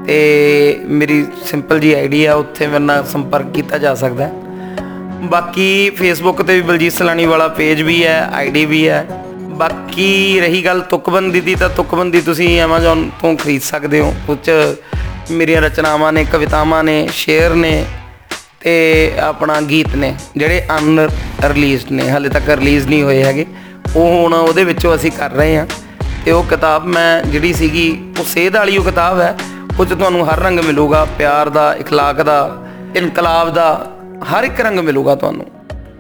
ਤੇ ਮੇਰੀ ਸਿੰਪਲ ਜੀ ਆਈਡੀ ਆ, ਉੱਥੇ ਮੇਰੇ ਨਾਲ ਸੰਪਰਕ ਕੀਤਾ ਜਾ ਸਕਦਾ ਹੈ। ਬਾਕੀ ਫੇਸਬੁੱਕ ਤੇ ਵੀ ਬਲਜੀਤ ਸਲਾਣੀ ਵਾਲਾ ਪੇਜ ਵੀ ਹੈ, ਆਈਡੀ ਵੀ ਹੈ। ਬਾਕੀ ਰਹੀ ਗੱਲ ਤੁਕਬੰਦੀ ਦੀ, ਤਾਂ ਤੁਕਬੰਦੀ ਤੁਸੀਂ Amazon ਤੋਂ ਖਰੀਦ ਸਕਦੇ ਹੋ। ਉਹ 'ਚ ਮੇਰੀਆਂ ਰਚਨਾਵਾਂ ਨੇ, ਕਵਿਤਾਵਾਂ ਨੇ ਸ਼ੇਰ ਨੇ ਤੇ ਆਪਣਾ ਗੀਤ ਨੇ, ਜਿਹੜੇ ਅਨ ਰਿਲੀਜ਼ਡ ਨੇ, ਹਾਲੇ ਤੱਕ ਰਿਲੀਜ਼ ਨਹੀਂ ਹੋਏ ਹੈਗੇ। ਉਹ ਹੁਣ ਉਹਦੇ ਵਿੱਚੋਂ ਅਸੀਂ ਕਰ ਰਹੇ ਹਾਂ। ਤੇ ਉਹ ਕਿਤਾਬ ਮੈਂ, ਜਿਹੜੀ ਸੀਗੀ, ਉਹ ਸੇਧ ਵਾਲੀ ਉਹ ਕਿਤਾਬ ਹੈ। ਉਹ 'ਚ ਤੁਹਾਨੂੰ ਹਰ ਰੰਗ ਮਿਲੂਗਾ ਪਿਆਰ ਦਾ اخلاق ਦਾ ਇਨਕਲਾਬ ਦਾ ਹਰ ਇੱਕ ਰੰਗ ਮਿਲੂਗਾ ਤੁਹਾਨੂੰ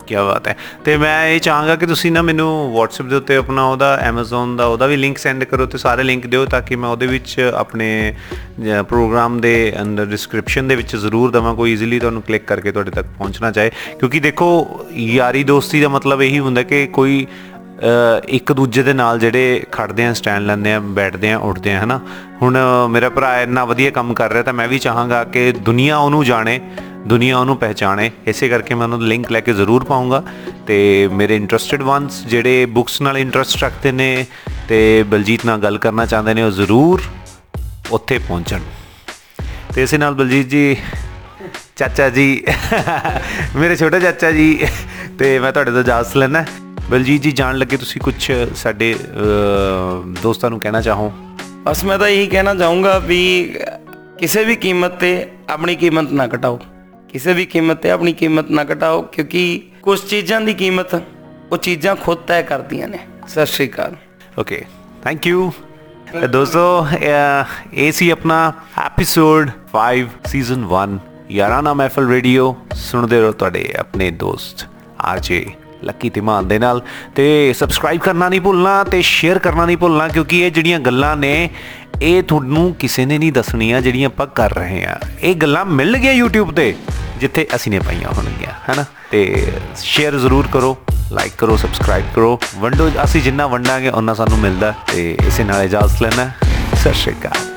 ਕੀ ਬਾਤ ਹੈ ਤੇ ਮੈਂ ਇਹ ਚਾਹਾਂਗਾ ਕਿ ਤੁਸੀਂ ਨਾ ਮੈਨੂੰ WhatsApp ਦੇ ਉੱਤੇ ਆਪਣਾ ਉਹਦਾ Amazon ਦਾ ਉਹਦਾ ਵੀ ਲਿੰਕ ਸੈਂਡ ਕਰੋ ਤੇ ਸਾਰੇ ਲਿੰਕ ਦਿਓ ਤਾਂ ਕਿ ਮੈਂ ਉਹਦੇ ਵਿੱਚ ਆਪਣੇ ਪ੍ਰੋਗਰਾਮ ਦੇ ਅੰਦਰ ਡਿਸਕ੍ਰਿਪਸ਼ਨ ਦੇ ਵਿੱਚ ਜ਼ਰੂਰ ਦਵਾਂ ਕੋਈ ਈਜ਼ੀਲੀ ਤੁਹਾਨੂੰ ਕਲਿੱਕ ਕਰਕੇ ਤੁਹਾਡੇ ਤੱਕ ਪਹੁੰਚਣਾ ਚਾਹੇ ਕਿਉਂਕਿ ਦੇਖੋ ਯਾਰੀ ਦੋਸਤੀ ਦਾ ਮਤਲਬ ਇਹੀ ਹੁੰਦਾ ਕਿ ਕੋਈ ਅ, ਇੱਕ ਦੂਜੇ ਦੇ ਨਾਲ ਜਿਹੜੇ ਖੜਦੇ ਆ ਸਟੈਂਡ ਲੈਂਦੇ ਆ, ਬੈਠਦੇ ਆ, ਉੱਠਦੇ ਆ, ਹਨਾ? ਹੁਣ ਮੇਰਾ ਭਰਾ ਇੰਨਾ ਵਧੀਆ ਕੰਮ ਕਰ ਰਿਹਾ ਤਾਂ ਮੈਂ ਵੀ ਚਾਹਾਂਗਾ ਕਿ ਦੁਨੀਆ ਉਹਨੂੰ ਜਾਣੇ, ਦੁਨੀਆ ਉਹਨੂੰ ਪਹਿਚਾਣੇ। ਇਸੇ ਕਰਕੇ ਮੈਂ ਉਹਨਾਂ ਦਾ ਲਿੰਕ ਲੈ ਕੇ ਜ਼ਰੂਰ ਪਾਉਂਗਾ ਤੇ ਮੇਰੇ ਇੰਟਰਸਟਿਡ ਵਨਸ ਜਿਹੜੇ ਬੁੱਕਸ ਨਾਲ ਇੰਟਰਸਟ ਰੱਖਦੇ ਨੇ ਤੇ ਬਲਜੀਤ ਨਾਲ ਗੱਲ ਕਰਨਾ ਚਾਹੁੰਦੇ ਨੇ, ਉਹ ਜ਼ਰੂਰ ਉੱਥੇ ਪਹੁੰਚਣ। ਤੇ ਇਸੇ ਨਾਲ ਬਲਜੀਤ ਜੀ, ਚਾਚਾ ਜੀ, ਮੇਰੇ ਛੋਟੇ ਚਾਚਾ ਜੀ, ਤੇ ਮੈਂ ਤੁਹਾਡੇ ਤੋਂ ਇਜਾਜ਼ਤ ਲੈਣਾ ਬਲਜੀਤ ਜੀ ਜਾਣ ਲੱਗੇ ਤੁਸੀਂ ਕੁਝ ਸਾਡੇ ਦੋਸਤਾਂ ਨੂੰ ਕਹਿਣਾ ਚਾਹੋ? ਬਸ ਮੈਂ ਤਾਂ ਇਹੀ ਕਹਿਣਾ ਚਾਹੂੰਗਾ ਵੀ ਕਿਸੇ ਵੀ ਕੀਮਤ ਤੇ ਆਪਣੀ ਕੀਮਤ ਨਾ ਘਟਾਓ। ਕਿਸੇ ਵੀ ਕੀਮਤ ਤੇ ਆਪਣੀ ਕੀਮਤ ਨਾ ਘਟਾਓ ਕਿਉਂਕਿ ਕੁਝ ਚੀਜ਼ਾਂ ਦੀ ਕੀਮਤ ਉਹ ਚੀਜ਼ਾਂ ਖੁਦ ਤੈਅ ਕਰਦੀਆਂ ਨੇ। ਸਤਿ ਸ਼੍ਰੀ ਅਕਾਲ। ਓਕੇ ਥੈਂਕ ਯੂ ਦੋਸਤੋ ਇਹ ਇਹ ਸੀ ਆਪਣਾ episode 5 season 1 Yaarana Mehfil radio. ਸੁਣਦੇ ਰਹੋ ਤੁਹਾਡੇ ਆਪਣੇ ਦੋਸਤ ਆਰਜੇ ਲੱਕੀ ਧੀਮਾਨ ਦੇ ਨਾਲ। ਤੇ ਸਬਸਕ੍ਰਾਈਬ ਕਰਨਾ ਨਹੀਂ ਭੁੱਲਣਾ ਤੇ ਸ਼ੇਅਰ ਕਰਨਾ ਨਹੀਂ ਭੁੱਲਣਾ ਕਿਉਂਕਿ ਇਹ ਜਿਹੜੀਆਂ ਗੱਲਾਂ ਨੇ, ਇਹ ਤੁਹਾਨੂੰ ਕਿਸੇ ਨੇ ਨਹੀਂ ਦੱਸਣੀਆਂ ਜਿਹੜੀਆਂ ਆਪਾਂ ਕਰ ਰਹੇ ਆ ਇਹ ਗੱਲਾਂ ਮਿਲ ਗਈਆਂ YouTube ਤੇ, ਜਿੱਥੇ ਅਸੀਂ ਨੇ ਪਾਈਆਂ ਹੋਣਗੀਆਂ, ਹੈਨਾ? ਤੇ ਸ਼ੇਅਰ ਜ਼ਰੂਰ ਕਰੋ ਲਾਈਕ ਕਰੋ ਸਬਸਕ੍ਰਾਈਬ ਕਰੋ। ਵੰਡੋ, ਅਸੀਂ ਜਿੰਨਾ ਵੰਡਾਂਗੇ ਉਹਨਾਂ ਸਾਨੂੰ ਮਿਲਦਾ। ਤੇ ਇਸੇ ਨਾਲ ਇਜਾਜ਼ਤ ਲੈਣਾ ਸਤਿ ਸ਼੍ਰੀ ਅਕਾਲ।